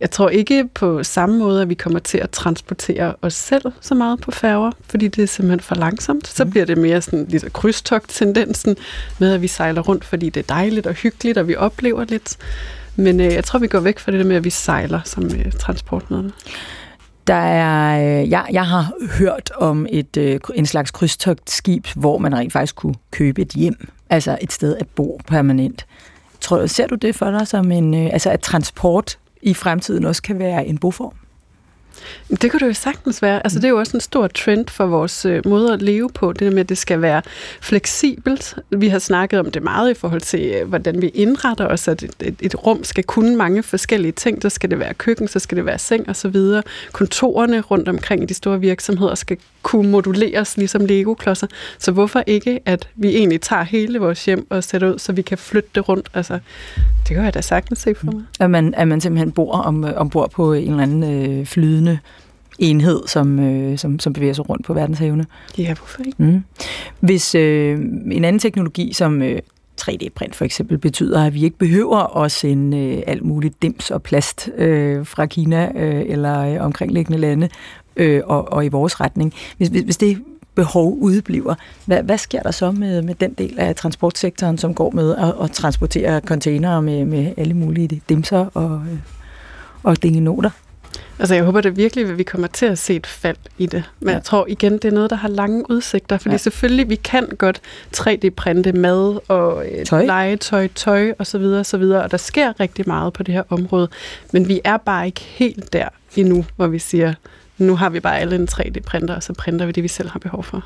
Jeg tror ikke på samme måde, at vi kommer til at transportere os selv så meget på færger, fordi det er simpelthen for langsomt. Så mm. bliver det mere sådan lidt krydstogt-tendensen med, at vi sejler rundt, fordi det er dejligt og hyggeligt, og vi oplever lidt. Men øh, jeg tror, vi går væk fra det der med, at vi sejler som øh, transportmiddel. Der er, øh, jeg, jeg har hørt om et øh, en slags krydstogtskib, hvor man rent faktisk kunne købe et hjem, altså et sted at bo permanent. Tror, ser du det for dig som en, øh, altså at transport i fremtiden også kan være en boform? Det kunne det jo sagtens være. Altså, det er jo også en stor trend for vores øh, måde at leve på, det med, at det skal være fleksibelt. Vi har snakket om det meget i forhold til, øh, hvordan vi indretter os, at et, et, et rum skal kunne mange forskellige ting. Der skal det være køkken, så skal det være seng osv. Kontorerne rundt omkring i de store virksomheder skal kunne moduleres ligesom Lego-klodser. Så hvorfor ikke, at vi egentlig tager hele vores hjem og sætter ud, så vi kan flytte det rundt? Altså, det kan jeg da sagtens se for mig. At man, at man simpelthen bor om, ombord på en eller anden øh, flydende enhed, som, øh, som, som bevæger sig rundt på verdenshavene. Ja, hvorfor ikke? Mm. Hvis øh, en anden teknologi, som øh, 3D-print for eksempel, betyder, at vi ikke behøver at sende øh, alt muligt dims og plast øh, fra Kina øh, eller øh, omkringliggende lande øh, og, og i vores retning. Hvis, hvis, hvis det behov udebliver, hvad, hvad sker der så med, med den del af transportsektoren, som går med at, at transportere containere med, med alle mulige dimser og, øh, og dingenoter? Altså jeg håber det virkelig, at vi kommer til at se et fald i det. Men ja. jeg tror igen, det er noget, der har lange udsigter. Fordi ja. selvfølgelig, vi kan godt 3D-printe mad og øh, tøj. legetøj, tøj osv. osv. Og der sker rigtig meget på det her område. Men vi er bare ikke helt der endnu, hvor vi siger, nu har vi bare alle en 3D-printer, og så printer vi det, vi selv har behov for.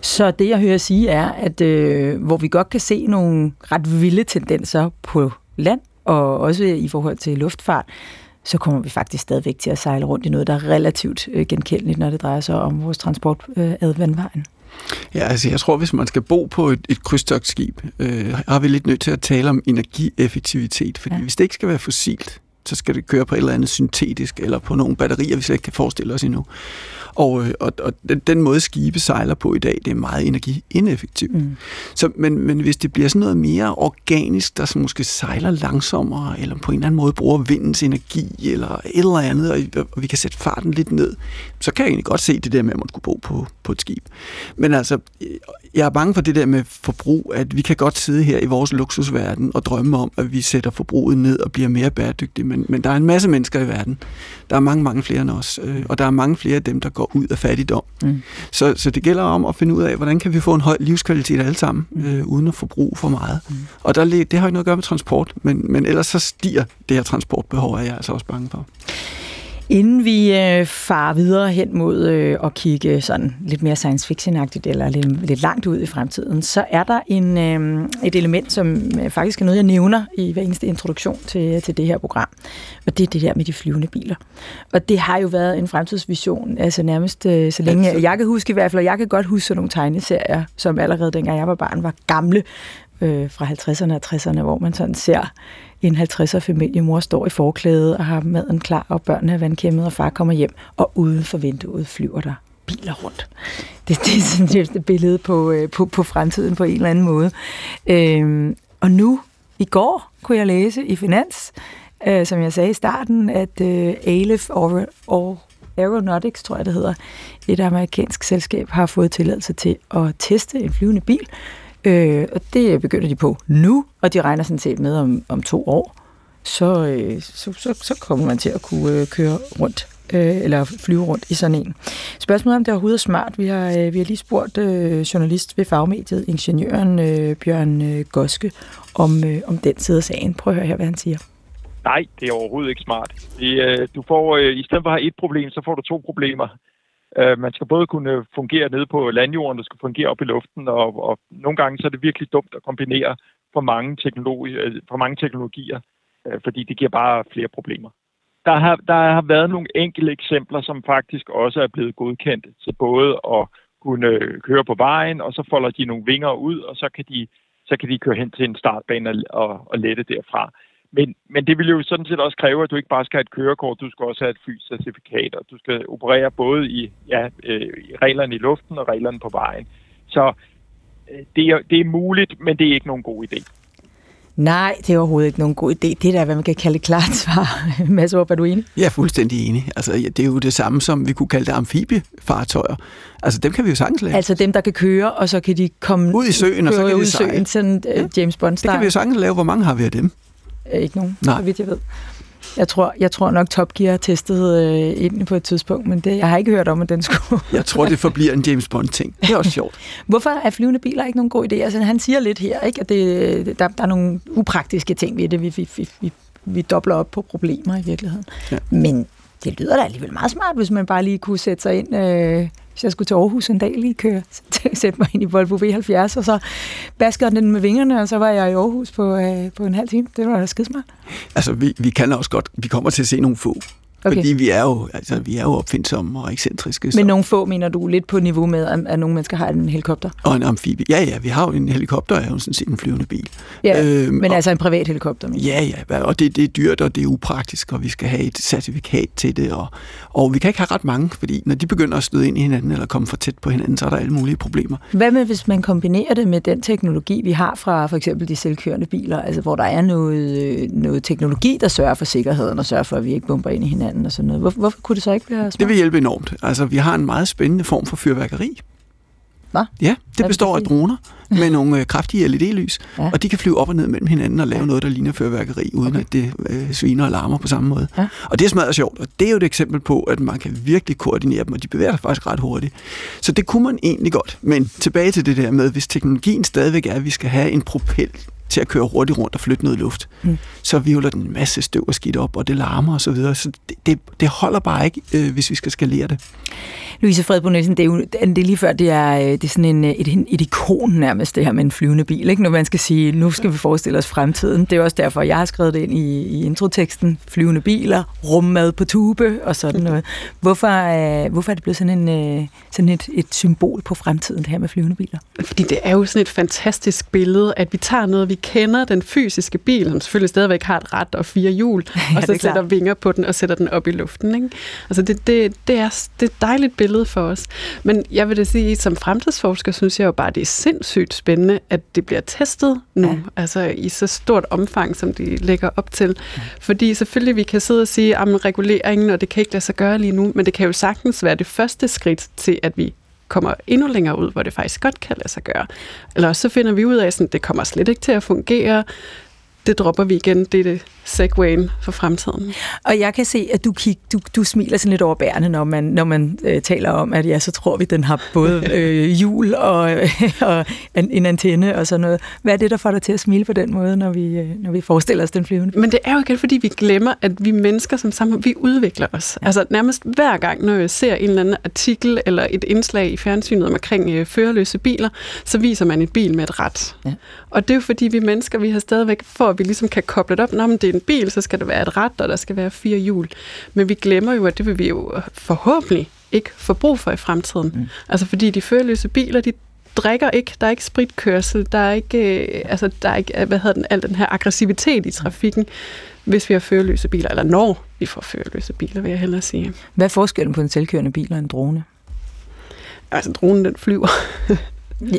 Så det, jeg hører sige, er, at øh, hvor vi godt kan se nogle ret vilde tendenser på land, og også i forhold til luftfart, så kommer vi faktisk stadigvæk til at sejle rundt i noget, der er relativt øh, genkendeligt, når det drejer sig om vores transport øh, ad vandvejen. Ja, altså jeg tror, hvis man skal bo på et, et krydstogsskib, øh, har vi lidt nødt til at tale om energieffektivitet, fordi ja. hvis det ikke skal være fossilt, så skal det køre på et eller andet syntetisk, eller på nogle batterier, vi slet ikke kan forestille os endnu. Og, øh, og, og den, den måde, skibe sejler på i dag, det er meget energiineffektivt. Mm. Så, men, men hvis det bliver sådan noget mere organisk, der måske sejler langsommere, eller på en eller anden måde bruger vindens energi, eller et eller andet, og, og vi kan sætte farten lidt ned, så kan jeg egentlig godt se det der med, at man skulle bo på, på et skib. Men altså, jeg er bange for det der med forbrug, at vi kan godt sidde her i vores luksusverden og drømme om, at vi sætter forbruget ned og bliver mere bæredygtige, men, men der er en masse mennesker i verden. Der er mange, mange flere end os, øh, og der er mange flere af dem, der går ud af fattigdom. Mm. Så, så det gælder om at finde ud af, hvordan kan vi få en høj livskvalitet alle sammen, mm. øh, uden at forbruge for meget. Mm. Og der, det har ikke noget at gøre med transport, men, men ellers så stiger det her transportbehov, er jeg altså også bange for. Inden vi øh, farer videre hen mod øh, at kigge sådan lidt mere science fiction-agtigt eller lidt, lidt langt ud i fremtiden, så er der en, øh, et element, som øh, faktisk er noget, jeg nævner i hver eneste introduktion til, til det her program. Og det er det der med de flyvende biler. Og det har jo været en fremtidsvision, altså nærmest øh, så længe altså. jeg kan huske i hvert fald, og jeg kan godt huske sådan nogle tegneserier, som allerede dengang jeg var barn var gamle, øh, fra 50'erne og 60'erne, hvor man sådan ser en 50'er familie. Mor står i forklæde og har maden klar, og børnene er vandkæmmet, og far kommer hjem, og uden for vinduet flyver der biler rundt. Det, det er sådan et billede på, øh, på, på fremtiden på en eller anden måde. Øh, og nu, i går, kunne jeg læse i Finans, øh, som jeg sagde i starten, at øh, Aleph or, or Aeronautics, tror jeg det hedder, et amerikansk selskab, har fået tilladelse til at teste en flyvende bil, Øh, og det begynder de på nu, og de regner sådan set med om, om to år, så, øh, så, så, så kommer man til at kunne øh, køre rundt øh, eller flyve rundt i sådan en. Spørgsmålet om det overhovedet er smart. Vi har, øh, vi har lige spurgt øh, journalist ved fagmediet, ingeniøren øh, Bjørn øh, Goske, om, øh, om den side af sagen. Prøv at høre her, hvad han siger. Nej, det er overhovedet ikke smart. Det, øh, du får, øh, I stedet for at have et problem, så får du to problemer. Øh, man skal både kunne fungere nede på landjorden, der skal fungere op i luften, og, og nogle gange så er det virkelig dumt at kombinere for mange, teknologi, øh, for mange teknologier, øh, fordi det giver bare flere problemer. Der har, der har været nogle enkelte eksempler, som faktisk også er blevet godkendt til både at kunne øh, køre på vejen, og så folder de nogle vinger ud, og så kan de, så kan de køre hen til en startbane og, og lette derfra. Men, men det vil jo sådan set også kræve, at du ikke bare skal have et kørekort, du skal også have et fysisk og du skal operere både i, ja, øh, reglerne i luften og reglerne på vejen. Så øh, det, er, det er muligt, men det er ikke nogen god idé. Nej, det er overhovedet ikke nogen god idé. Det er da, hvad man kan kalde et klart svar. Mads Aarup, er du enig? Jeg er fuldstændig enig. Altså, det er jo det samme, som vi kunne kalde det amfibiefartøjer. Altså, dem kan vi jo sagtens lave. Altså dem, der kan køre, og så kan de komme ud i søen, og så kan de sejle. Søen, sådan, uh, James Bond -style. Det kan vi jo sagtens lave. Hvor mange har vi af dem? Ikke nogen, Nej. så vidt jeg ved. Jeg tror, jeg tror nok Top Gear testede øh, ind på et tidspunkt, men det, jeg har ikke hørt om, at den skulle... jeg tror, det forbliver en James Bond-ting. Det er også sjovt. Hvorfor er flyvende biler ikke nogen god idé? Altså, han siger lidt her, ikke, at det, der, der er nogle upraktiske ting ved det. Vi, vi, vi, vi, vi dobler op på problemer i virkeligheden. Ja. Men det lyder da alligevel meget smart, hvis man bare lige kunne sætte sig ind... Øh, hvis jeg skulle til Aarhus en dag lige køre, sætte mig ind i Volvo V70, og så basker den med vingerne, og så var jeg i Aarhus på, øh, på en halv time. Det var da skidsmart. Altså, vi, vi kan også godt, vi kommer til at se nogle få Okay. Fordi vi er jo, altså, vi er jo opfindsomme og ekscentriske. Men så. nogle få, mener du, lidt på niveau med, at, at nogle mennesker har en helikopter? Og en amfibie. Ja, ja, vi har jo en helikopter, er jo sådan set en flyvende bil. Ja, øhm, men og, altså en privat helikopter? Men. Ja, ja, og det, det er dyrt, og det er upraktisk, og vi skal have et certifikat til det. Og, og vi kan ikke have ret mange, fordi når de begynder at støde ind i hinanden, eller komme for tæt på hinanden, så er der alle mulige problemer. Hvad med, hvis man kombinerer det med den teknologi, vi har fra for eksempel de selvkørende biler, altså hvor der er noget, noget teknologi, der sørger for sikkerheden, og sørger for, at vi ikke bomber ind i hinanden og sådan noget. Hvor, hvorfor kunne det så ikke være smart? Det vil hjælpe enormt. Altså, vi har en meget spændende form for fyrværkeri. Hva? Ja, det består af droner med nogle øh, kraftige LED-lys, ja. og de kan flyve op og ned mellem hinanden og lave ja. noget, der ligner fyrværkeri, uden okay. at det øh, sviner og larmer på samme måde. Ja. Og det er smadret sjovt, og det er jo et eksempel på, at man kan virkelig koordinere dem, og de bevæger sig faktisk ret hurtigt. Så det kunne man egentlig godt. Men tilbage til det der med, hvis teknologien stadigvæk er, at vi skal have en propel til at køre hurtigt rundt og flytte noget luft, mm. så vivler den en masse støv og skidt op, og det larmer osv. Så, videre. så det, det, det holder bare ikke, øh, hvis vi skal skalere det. Louise Fredbo Nielsen, det er jo det er lige før, det er, øh, det er sådan en, et, et ikon nærmest, det her med en flyvende bil. Ikke? Når man skal sige, nu skal vi forestille os fremtiden. Det er også derfor, jeg har skrevet det ind i, i introteksten. Flyvende biler, rummad på tube og sådan noget. Hvorfor, øh, hvorfor er det blevet sådan, en, øh, sådan et, et symbol på fremtiden, det her med flyvende biler? Fordi det er jo sådan et fantastisk billede, at vi tager noget, vi kender, den fysiske bil, som selvfølgelig stadigvæk har et ret og fire hjul, ja, og så sætter klar. vinger på den og sætter den op i luften. Ikke? Altså det, det, det, er, det er et dejligt billede for os. Men jeg vil da sige, som fremtidsforsker, synes jeg jo bare, det er sindssygt spændende, at det bliver testet nu, ja. altså i så stort omfang, som de lægger op til. Ja. Fordi selvfølgelig, vi kan sidde og sige, at reguleringen, og det kan ikke lade sig gøre lige nu, men det kan jo sagtens være det første skridt til, at vi kommer endnu længere ud, hvor det faktisk godt kan lade sig gøre. Eller så finder vi ud af, at det kommer slet ikke til at fungere. Det dropper vi igen. Det er det segwayen for fremtiden. Og jeg kan se, at du, kig, du, du smiler sådan lidt overbærende, når man, når man øh, taler om, at ja, så tror vi, den har både øh, hjul og, øh, og en, en antenne og sådan noget. Hvad er det, der får dig til at smile på den måde, når vi, øh, når vi forestiller os den flyvende? Men det er jo igen, fordi vi glemmer, at vi mennesker som sammen, vi udvikler os. Ja. Altså nærmest hver gang, når jeg ser en eller anden artikel eller et indslag i fjernsynet omkring øh, førerløse biler, så viser man et bil med et ret. Ja. Og det er jo fordi, vi mennesker, vi har stadigvæk, for at vi ligesom kan koble det op, når det en bil, så skal der være et ret, og der skal være fire hjul. Men vi glemmer jo, at det vil vi jo forhåbentlig ikke få brug for i fremtiden. Mm. Altså fordi de førerløse biler, de drikker ikke, der er ikke spritkørsel, der er ikke, øh, altså, der er ikke hvad hedder den, al den her aggressivitet i trafikken, hvis vi har førerløse biler, eller når vi får førerløse biler, vil jeg hellere sige. Hvad er forskellen på en selvkørende bil og en drone? Altså, dronen den flyver.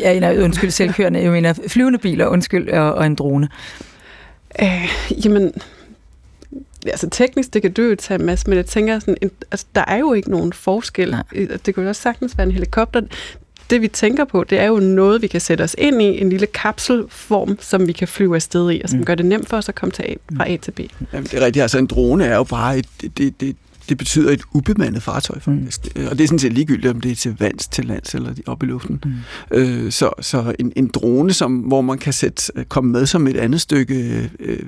ja, nej, undskyld, selvkørende. Jeg mener flyvende biler, undskyld, og, og en drone. Øh, jamen, altså teknisk, det kan du jo tage en masse, men jeg tænker sådan, en, altså, der er jo ikke nogen forskel. Nej. Det kunne jo også sagtens være en helikopter. Det vi tænker på, det er jo noget, vi kan sætte os ind i, en lille kapselform, som vi kan flyve afsted i, og som mm. gør det nemt for os at komme til A, fra A til B. Jamen, det er rigtigt. Altså en drone er jo bare et, det, det, det betyder et ubemandet fartøj, faktisk. Mm. Og det er sådan set ligegyldigt, om det er til vands, til lands eller op i luften. Mm. Øh, så så en, en drone, som, hvor man kan sætte, komme med som et andet stykke øh,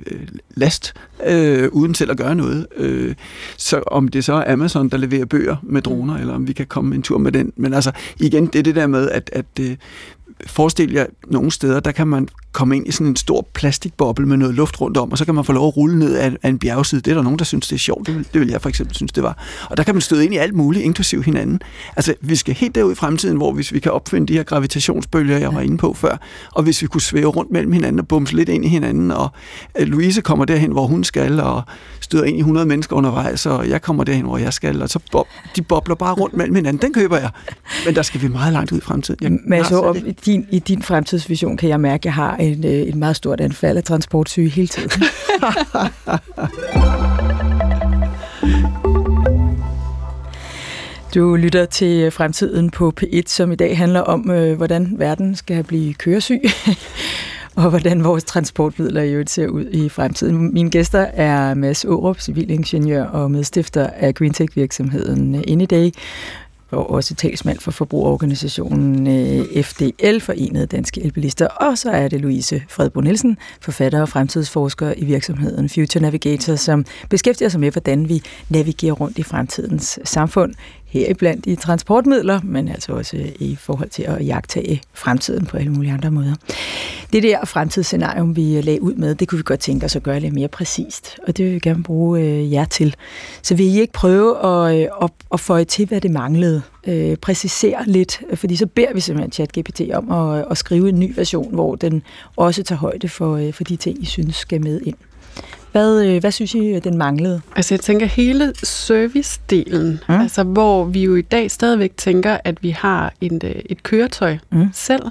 last, øh, uden selv at gøre noget. Øh, så om det så er Amazon, der leverer bøger med droner, mm. eller om vi kan komme en tur med den. Men altså, igen, det er det der med, at, at øh, forestil jer nogle steder, der kan man komme ind i sådan en stor plastikboble med noget luft rundt om, og så kan man få lov at rulle ned af, af en bjergside. Det er der nogen, der synes, det er sjovt. Det vil, det vil jeg for eksempel synes, det var. Og der kan man støde ind i alt muligt, inklusiv hinanden. Altså, vi skal helt derud i fremtiden, hvor hvis vi kan opfinde de her gravitationsbølger, jeg var inde på før, og hvis vi kunne svæve rundt mellem hinanden og bumse lidt ind i hinanden, og øh, Louise kommer derhen, hvor hun skal, og støder ind i 100 mennesker undervejs, og jeg kommer derhen, hvor jeg skal, og så bob, de bobler bare rundt mellem hinanden. Den køber jeg. Men der skal vi meget langt ud i fremtiden. Jeg Men altså, om, i, din, i din fremtidsvision kan jeg mærke, at jeg har en, øh, et meget stort anfald af transportsyge hele tiden. Du lytter til Fremtiden på P1, som i dag handler om, øh, hvordan verden skal blive køresyg, og hvordan vores transportmidler i øvrigt ser ud i fremtiden. Mine gæster er Mads Aarup, civilingeniør og medstifter af Greentech-virksomheden Anyday, og også talsmand for forbrugerorganisationen øh, FDL, Forenede Danske Elbilister. Og så er det Louise Fredbo Nielsen, forfatter og fremtidsforsker i virksomheden Future Navigator, som beskæftiger sig med, hvordan vi navigerer rundt i fremtidens samfund heriblandt i transportmidler, men altså også øh, i forhold til at jagtage fremtiden på alle mulige andre måder. Det der fremtidsscenarium, vi øh, lagde ud med, det kunne vi godt tænke os at gøre lidt mere præcist, og det vil vi gerne bruge øh, jer til. Så vil I ikke prøve at, øh, at, at føje til, hvad det manglede? Øh, præcisere lidt, fordi så beder vi simpelthen ChatGPT om at, øh, at skrive en ny version, hvor den også tager højde for, øh, for de ting, I synes skal med ind. Hvad, øh, hvad synes I, den manglede? Altså jeg tænker hele service-delen, mm. altså hvor vi jo i dag stadigvæk tænker, at vi har en, øh, et køretøj mm. selv,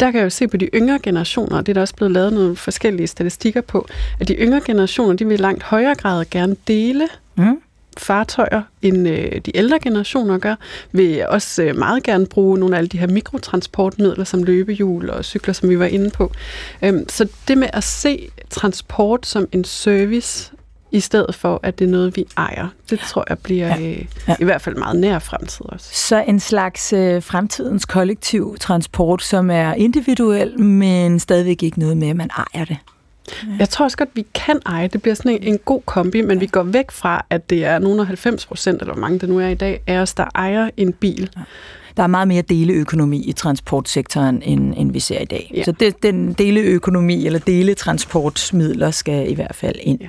der kan jeg jo se på de yngre generationer, det er der også blevet lavet nogle forskellige statistikker på, at de yngre generationer, de vil i langt højere grad gerne dele mm. Fartøjer, end øh, de ældre generationer gør, vil også øh, meget gerne bruge nogle af alle de her mikrotransportmidler, som løbehjul og cykler, som vi var inde på. Øhm, så det med at se transport som en service, i stedet for, at det er noget, vi ejer. Det tror jeg bliver ja. Øh, ja. i hvert fald meget nær fremtid også. Så en slags øh, fremtidens kollektiv transport, som er individuel, men stadigvæk ikke noget med, at man ejer det. Jeg tror også godt, vi kan eje. Det bliver sådan en, en god kombi, men vi går væk fra, at det er nogen af 90 procent, eller hvor mange det nu er i dag, af os, der ejer en bil. Ja der er meget mere deleøkonomi i transportsektoren, end, end vi ser i dag. Ja. Så det, den deleøkonomi eller deletransportmidler skal i hvert fald ind.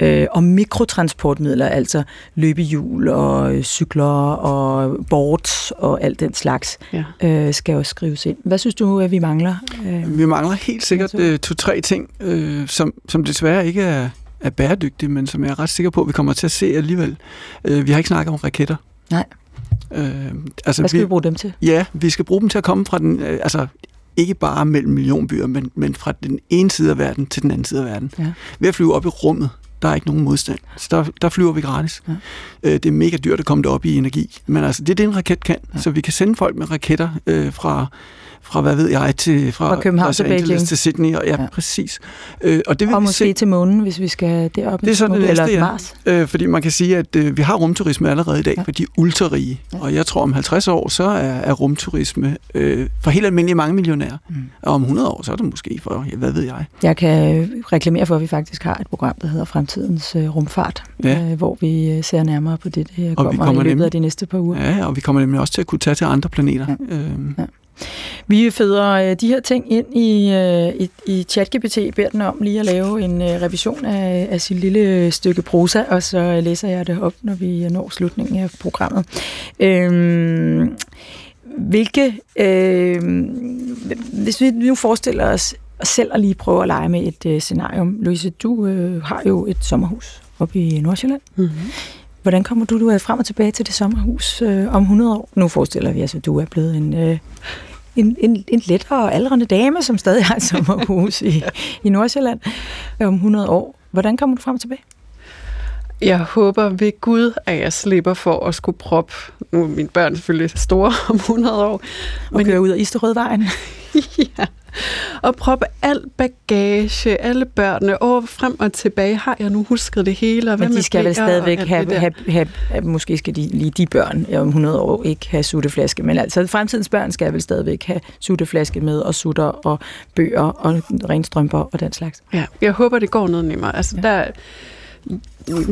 Ja. Øh, og mikrotransportmidler, altså løbehjul og cykler og boards og alt den slags, ja. øh, skal også skrives ind. Hvad synes du, at vi mangler? Øh, vi mangler helt sikkert øh, to-tre ting, øh, som, som desværre ikke er, er bæredygtige, men som jeg er ret sikker på, at vi kommer til at se alligevel. Øh, vi har ikke snakket om raketter. Nej. Øh, altså, Hvad skal vi, vi bruge dem til? Ja, vi skal bruge dem til at komme fra den, øh, altså ikke bare mellem millionbyer, men, men fra den ene side af verden til den anden side af verden. Ja. Ved at flyve op i rummet, der er ikke nogen modstand. Så der, der flyver vi gratis. Ja. Øh, det er mega dyrt at komme derop i energi. Men altså, det er det, en raket kan. Ja. Så vi kan sende folk med raketter øh, fra fra, hvad ved jeg, til, fra, fra København til Beijing. til Sydney. Og, ja, ja. præcis. Øh, og det vil og måske se, til månen, hvis vi skal derop. Det er sådan det næste, eller Mars. Ja. Øh, fordi man kan sige, at øh, vi har rumturisme allerede i dag, ja. for de er ultrarige. Ja. Og jeg tror, om 50 år, så er, er rumturisme øh, for helt almindelige mange millionærer. Mm. Og om 100 år, så er det måske for, ja, hvad ved jeg. Jeg kan reklamere for, at vi faktisk har et program, der hedder Fremtidens øh, Rumfart, ja. øh, hvor vi øh, ser nærmere på det, der kommer, kommer i løbet nemlig, af de næste par uger. Ja, og vi kommer nemlig også til at kunne tage til andre planeter. Ja. Øh, ja. Vi føder øh, de her ting ind i, øh, i, i ChatGPT, beder den om lige at lave en øh, revision af, af sit lille stykke prosa, og så læser jeg det op, når vi når slutningen af programmet. Øhm, hvilke, øh, hvis vi nu forestiller os selv at lige prøve at lege med et øh, scenarium. Louise, du øh, har jo et sommerhus oppe i Nordsjælland. Mm-hmm. Hvordan kommer du, du er frem og tilbage til det sommerhus øh, om 100 år? Nu forestiller vi os, at du er blevet en, øh, en, en, en lettere aldrende dame, som stadig har et sommerhus i, i Nordsjælland om 100 år. Hvordan kommer du frem og tilbage? Jeg håber ved Gud, at jeg slipper for at skulle proppe, nu er mine børn selvfølgelig store om 100 år. Og men køre ud af Isterødvejen. ja, og proppe alt bagage, alle børnene, over frem og tilbage. Har jeg nu husket det hele? Og Men de skal vel stadigvæk have, have, have, have, måske skal de lige de børn om 100 år ikke have sutteflaske, men altså fremtidens børn skal vel stadigvæk have sutteflaske med, og sutter og bøger og renstrømper og den slags. Ja, jeg håber, det går noget nemmere. Altså, ja. der,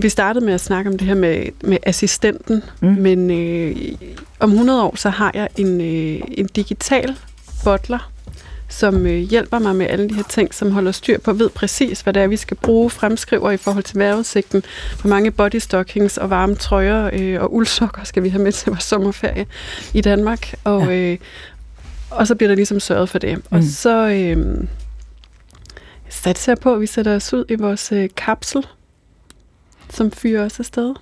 vi startede med at snakke om det her med, med assistenten, mm. men øh, om 100 år, så har jeg en, øh, en digital butler, som øh, hjælper mig med alle de her ting, som holder styr på, ved præcis, hvad det er, vi skal bruge, fremskriver i forhold til vejrudsigten, hvor mange body stockings og varme trøjer øh, og uldsokker skal vi have med til vores sommerferie i Danmark. Og, ja. øh, og så bliver der ligesom sørget for det. Mm. Og så øh, satser jeg på, at vi sætter os ud i vores øh, kapsel, som fyrer os afsted.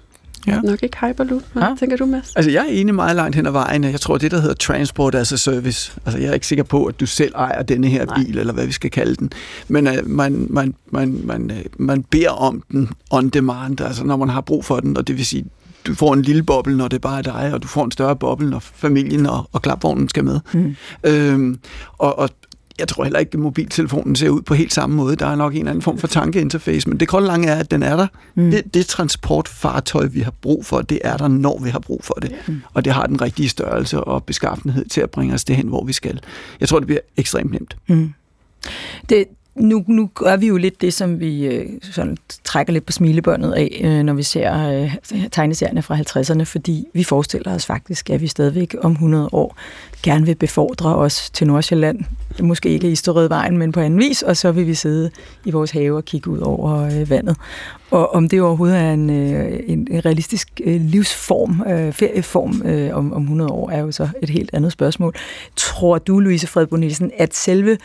Ja. Nok ikke Hyperloop. Hvad ja. tænker du, Mads? Altså, jeg er enig meget langt hen ad vejen. Jeg tror, det der hedder Transport as a Service. Altså, jeg er ikke sikker på, at du selv ejer denne her Nej. bil, eller hvad vi skal kalde den. Men uh, man, man, man, man, uh, man beder om den on demand, altså når man har brug for den, og det vil sige, du får en lille boble, når det bare er dig, og du får en større boble, når familien og, og klapvognen skal med. Mm. Øhm, og, og jeg tror heller ikke, at mobiltelefonen ser ud på helt samme måde. Der er nok en eller anden form for tankeinterface, men det kolde lange er, at den er der. Mm. Det, det transportfartøj, vi har brug for, det er der, når vi har brug for det. Mm. Og det har den rigtige størrelse og beskaffenhed til at bringe os det hen, hvor vi skal. Jeg tror, det bliver ekstremt nemt. Mm. Det, nu, nu gør vi jo lidt det, som vi øh, sådan, trækker lidt på smilebåndet af, øh, når vi ser øh, tegneserierne fra 50'erne, fordi vi forestiller os faktisk, at vi stadigvæk om 100 år gerne vil befordre os til Nordsjælland. Måske ikke i Storødvejen, men på anden vis, og så vil vi sidde i vores have og kigge ud over øh, vandet. Og om det overhovedet er en, øh, en realistisk øh, livsform, øh, ferieform øh, om, om 100 år, er jo så et helt andet spørgsmål. Tror du, Louise Fredbo Nielsen, at selve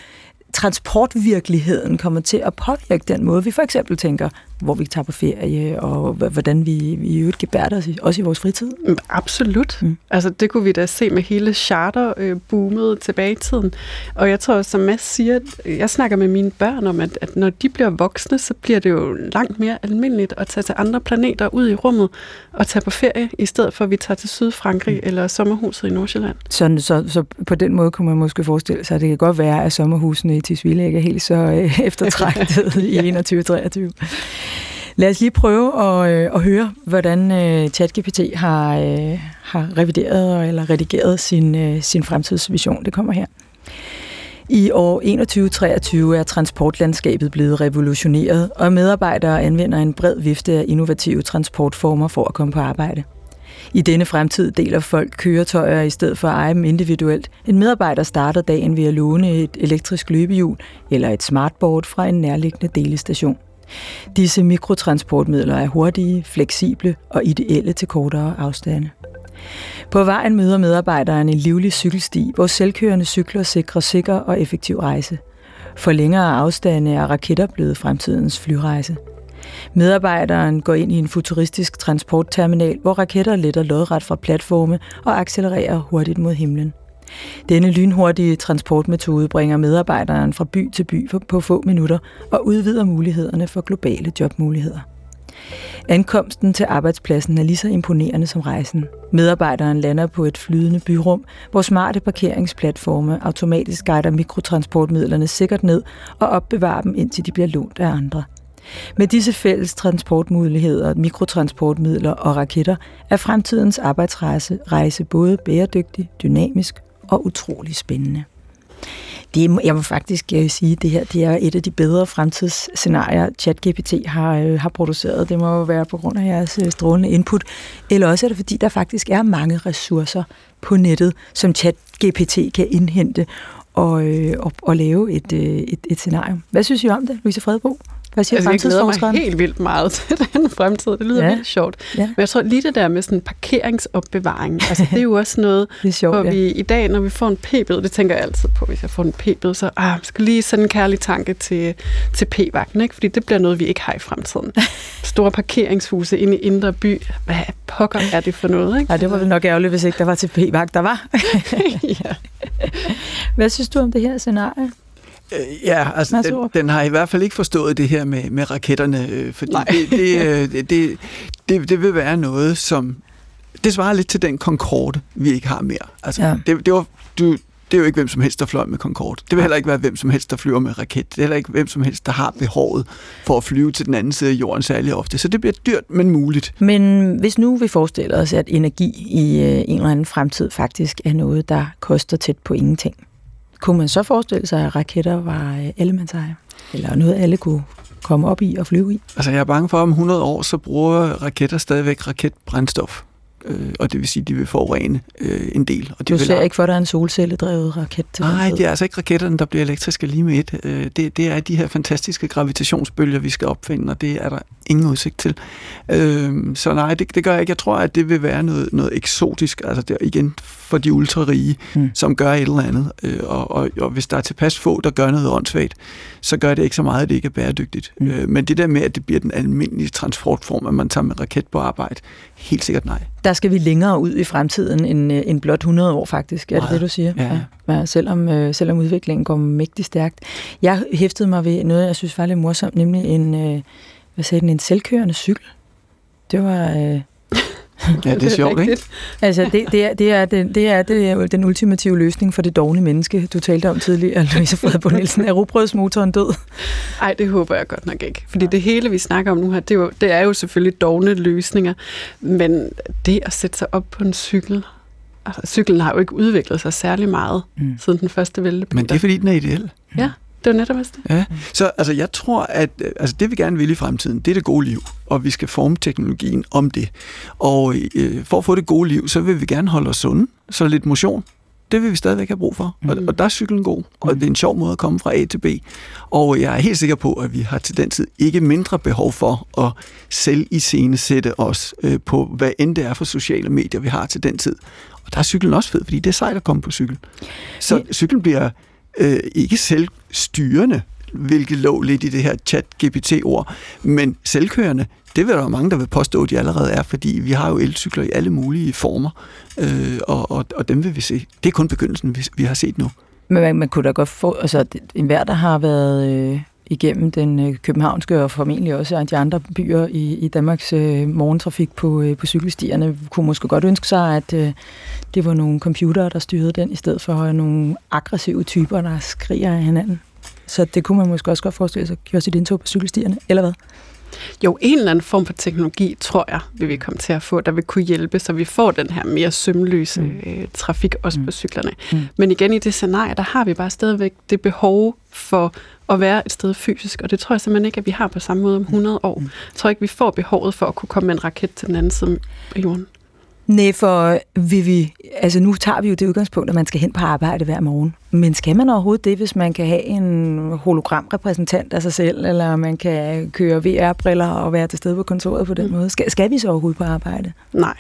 transportvirkeligheden kommer til at påvirke den måde, vi for eksempel tænker hvor vi tager på ferie, og hvordan vi, i øvrigt gebærder os, også i vores fritid. Mm, absolut. Mm. Altså, det kunne vi da se med hele charter-boomet tilbage i tiden. Og jeg tror som Mads siger, jeg snakker med mine børn om, at, at når de bliver voksne, så bliver det jo langt mere almindeligt at tage til andre planeter ud i rummet og tage på ferie, i stedet for at vi tager til Sydfrankrig mm. eller sommerhuset i Nordsjælland. Så, så, så på den måde kunne man måske forestille sig, at det kan godt være, at sommerhusene i Tisvilde ikke er helt så øh, eftertragtet ja. i 21-23. Lad os lige prøve at, øh, at høre, hvordan øh, ChatGPT har, øh, har revideret eller redigeret sin, øh, sin fremtidsvision. Det kommer her. I år 2123 er transportlandskabet blevet revolutioneret, og medarbejdere anvender en bred vifte af innovative transportformer for at komme på arbejde. I denne fremtid deler folk køretøjer i stedet for at eje dem individuelt. En medarbejder starter dagen ved at låne et elektrisk løbehjul eller et smartboard fra en nærliggende delestation. Disse mikrotransportmidler er hurtige, fleksible og ideelle til kortere afstande. På vejen møder medarbejderen en livlig cykelsti, hvor selvkørende cykler sikrer sikker og effektiv rejse. For længere afstande er raketter blevet fremtidens flyrejse. Medarbejderen går ind i en futuristisk transportterminal, hvor raketter letter lodret fra platforme og accelererer hurtigt mod himlen. Denne lynhurtige transportmetode bringer medarbejderen fra by til by på få minutter og udvider mulighederne for globale jobmuligheder. Ankomsten til arbejdspladsen er lige så imponerende som rejsen. Medarbejderen lander på et flydende byrum, hvor smarte parkeringsplatforme automatisk guider mikrotransportmidlerne sikkert ned og opbevarer dem, indtil de bliver lånt af andre. Med disse fælles transportmuligheder, mikrotransportmidler og raketter er fremtidens arbejdsrejse rejse både bæredygtig, dynamisk og utrolig spændende. Det, jeg må faktisk jeg vil sige, at det her det er et af de bedre fremtidsscenarier, ChatGPT har, øh, har produceret. Det må jo være på grund af jeres øh, strålende input. Eller også er det, fordi der faktisk er mange ressourcer på nettet, som ChatGPT kan indhente og, øh, og, og lave et, øh, et, et scenarie. Hvad synes I om det, Louise Fredbo? Hvad siger altså, jeg glæder mig helt vildt meget til den fremtid. Det lyder ja. vildt sjovt. Ja. Men jeg tror lige det der med sådan parkeringsopbevaring, altså det er jo også noget, det er sjovt, hvor vi ja. i dag, når vi får en p-bid, det tænker jeg altid på, hvis jeg får en p-bid, så ah, jeg skal lige sende en kærlig tanke til, til p-vagten, ikke? fordi det bliver noget, vi ikke har i fremtiden. Store parkeringshuse inde i Indre By, hvad pokker er det for noget? Ikke? Ja, det var vel nok ærgerligt, hvis ikke der var til p-vagt, der var. ja. Hvad synes du om det her scenarie? Øh, ja, altså den, den har i hvert fald ikke forstået det her med, med raketterne, øh, fordi det, det, øh, det, det, det, det vil være noget, som... Det svarer lidt til den Concorde, vi ikke har mere. Altså, ja. det, det, var, du, det er jo ikke hvem som helst, der fløj med Concorde. Det vil heller ikke være hvem som helst, der flyver med raket. Det er heller ikke hvem som helst, der har behovet for at flyve til den anden side af jorden særlig ofte. Så det bliver dyrt, men muligt. Men hvis nu vi forestiller os, at energi i en eller anden fremtid faktisk er noget, der koster tæt på ingenting, kunne man så forestille sig, at raketter var øh, elementære? allemandseje? Eller noget, alle kunne komme op i og flyve i? Altså, jeg er bange for, at om 100 år, så bruger raketter stadigvæk raketbrændstof øh, og det vil sige, at de vil forurene øh, en del. Og de du ser vil... ikke for dig en solcelledrevet raket til Nej, det er altså ikke raketterne, der bliver elektriske lige med et. Øh, det, det er de her fantastiske gravitationsbølger, vi skal opfinde, og det er der ingen udsigt til. Øh, så nej, det, det gør jeg ikke. Jeg tror, at det vil være noget, noget eksotisk, altså det, igen for de ultrarige, mm. som gør et eller andet. Øh, og, og, og hvis der er tilpas få, der gør noget åndssvagt, så gør det ikke så meget, at det ikke er bæredygtigt. Mm. Øh, men det der med, at det bliver den almindelige transportform, at man tager med raket på arbejde, helt sikkert nej. Der skal vi længere ud i fremtiden end, øh, end blot 100 år faktisk, er det det, du siger? Ja. ja. selvom, øh, selvom udviklingen går mægtig stærkt. Jeg hæftede mig ved noget, jeg synes var lidt morsomt, nemlig en, øh, hvad sagde den, en selvkørende cykel. Det var... Øh, Ja, det er sjovt, ikke? Altså, det, det, er, det, er, det, det, er, det er den ultimative løsning for det dogne menneske, du talte om tidligere, Louise Fredbo Nielsen. Er robrødsmotoren død? Nej, det håber jeg godt nok ikke. Fordi det hele, vi snakker om nu her, det er jo, det er jo selvfølgelig dogne løsninger. Men det at sætte sig op på en cykel, altså, cyklen har jo ikke udviklet sig særlig meget mm. siden den første væltebiler. Men det er, fordi den er ideel. Ja. Det var netop det. Ja, så altså, jeg tror, at altså, det vi gerne vil i fremtiden, det er det gode liv, og vi skal forme teknologien om det. Og øh, for at få det gode liv, så vil vi gerne holde os sunde, så lidt motion, det vil vi stadigvæk have brug for. Mm. Og, og der er cyklen god, og mm. det er en sjov måde at komme fra A til B. Og jeg er helt sikker på, at vi har til den tid ikke mindre behov for at selv i scene sætte os øh, på, hvad end det er for sociale medier, vi har til den tid. Og der er cyklen også fed, fordi det er sejt at komme på cykel. Så cyklen bliver øh, ikke selvstyrende, hvilket lå lidt i det her chat-GPT-ord. Men selvkørende, det vil der jo mange, der vil påstå, at de allerede er, fordi vi har jo elcykler i alle mulige former, øh, og, og, og dem vil vi se. Det er kun begyndelsen, vi, vi har set nu. Men man, man kunne da godt få, altså enhver, der har været øh, igennem den øh, københavnske og formentlig også de andre byer i, i Danmarks øh, morgentrafik på, øh, på cykelstierne, kunne måske godt ønske sig, at øh, det var nogle computere, der styrede den, i stedet for nogle aggressive typer, der skriger af hinanden. Så det kunne man måske også godt forestille sig, gjorde sit indtog på cykelstierne, eller hvad? Jo, en eller anden form for teknologi, tror jeg, vil vi komme til at få, der vil kunne hjælpe, så vi får den her mere sømløse mm. øh, trafik også mm. på cyklerne. Mm. Men igen, i det scenarie, der har vi bare stadigvæk det behov for at være et sted fysisk, og det tror jeg simpelthen ikke, at vi har på samme måde om 100 år. Mm. Jeg tror ikke, vi får behovet for at kunne komme med en raket til den anden side af jorden. Nej, for vi, vi, altså nu tager vi jo det udgangspunkt, at man skal hen på arbejde hver morgen. Men skal man overhovedet det, hvis man kan have en hologramrepræsentant af sig selv, eller man kan køre VR-briller og være til stede på kontoret på den mm. måde? Skal, skal vi så overhovedet på arbejde? Nej,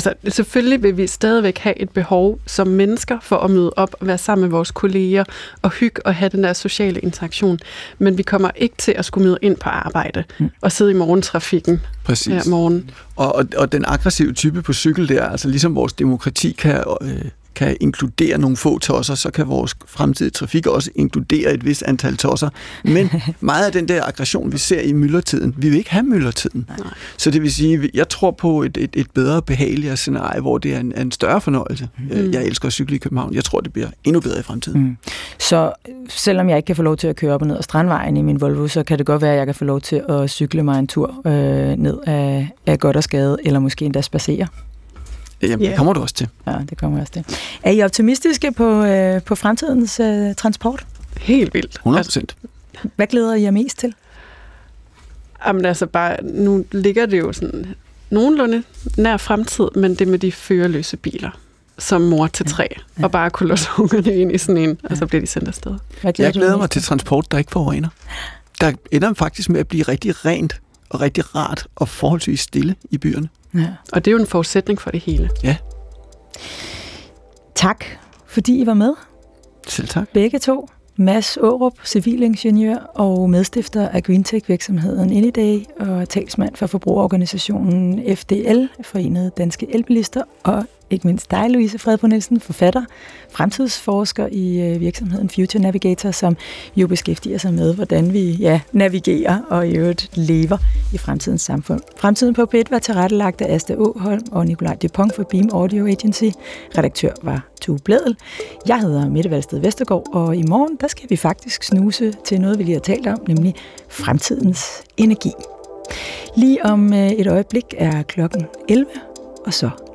Altså, selvfølgelig vil vi stadigvæk have et behov som mennesker for at møde op og være sammen med vores kolleger og hygge og have den der sociale interaktion. Men vi kommer ikke til at skulle møde ind på arbejde mm. og sidde i morgentrafikken Præcis. her morgen. Og, og, og den aggressive type på cykel der, altså ligesom vores demokrati kan øh, kan inkludere nogle få tosser, så kan vores fremtidige trafik også inkludere et vis antal tosser. Men meget af den der aggression, vi ser i myldretiden, vi vil ikke have myldretiden. Nej. Så det vil sige, jeg tror på et, et, et bedre, behageligere scenarie, hvor det er en, en større fornøjelse. Mm. Jeg elsker at cykle i København. Jeg tror, det bliver endnu bedre i fremtiden. Mm. Så selvom jeg ikke kan få lov til at køre op og ned ad Strandvejen i min Volvo, så kan det godt være, at jeg kan få lov til at cykle mig en tur øh, ned af, af godt og skade, eller måske endda spacere. Jamen, yeah. det kommer du også til. Ja, det kommer jeg også til. Er I optimistiske på, øh, på fremtidens øh, transport? Helt vildt. 100 procent. Altså, hvad glæder I jer mest til? Jamen altså bare, nu ligger det jo sådan nogenlunde nær fremtid, men det med de førerløse biler som mor til tre, ja. Ja. og bare kunne låse ungerne ind i sådan en, ja. og så bliver de sendt afsted. Hvad glæder jeg glæder mig til transport, der ikke forurener. Der ender faktisk med at blive rigtig rent og rigtig rart og forholdsvis stille i byerne. Ja. Og det er jo en forudsætning for det hele. Ja. Tak, fordi I var med. Selv tak. Begge to. Mads Aarup, civilingeniør og medstifter af Greentech-virksomheden Anyday og talsmand for forbrugerorganisationen FDL, Forenede Danske Elbilister, og ikke mindst dig, Louise Fredbo Nielsen, forfatter, fremtidsforsker i øh, virksomheden Future Navigator, som jo beskæftiger sig med, hvordan vi ja, navigerer og i øvrigt lever i fremtidens samfund. Fremtiden på PET var tilrettelagt af Asta Åholm og Nikolaj Dupont for Beam Audio Agency. Redaktør var Tue Bledel. Jeg hedder Mette Valsted Vestergaard, og i morgen der skal vi faktisk snuse til noget, vi lige har talt om, nemlig fremtidens energi. Lige om øh, et øjeblik er klokken 11, og så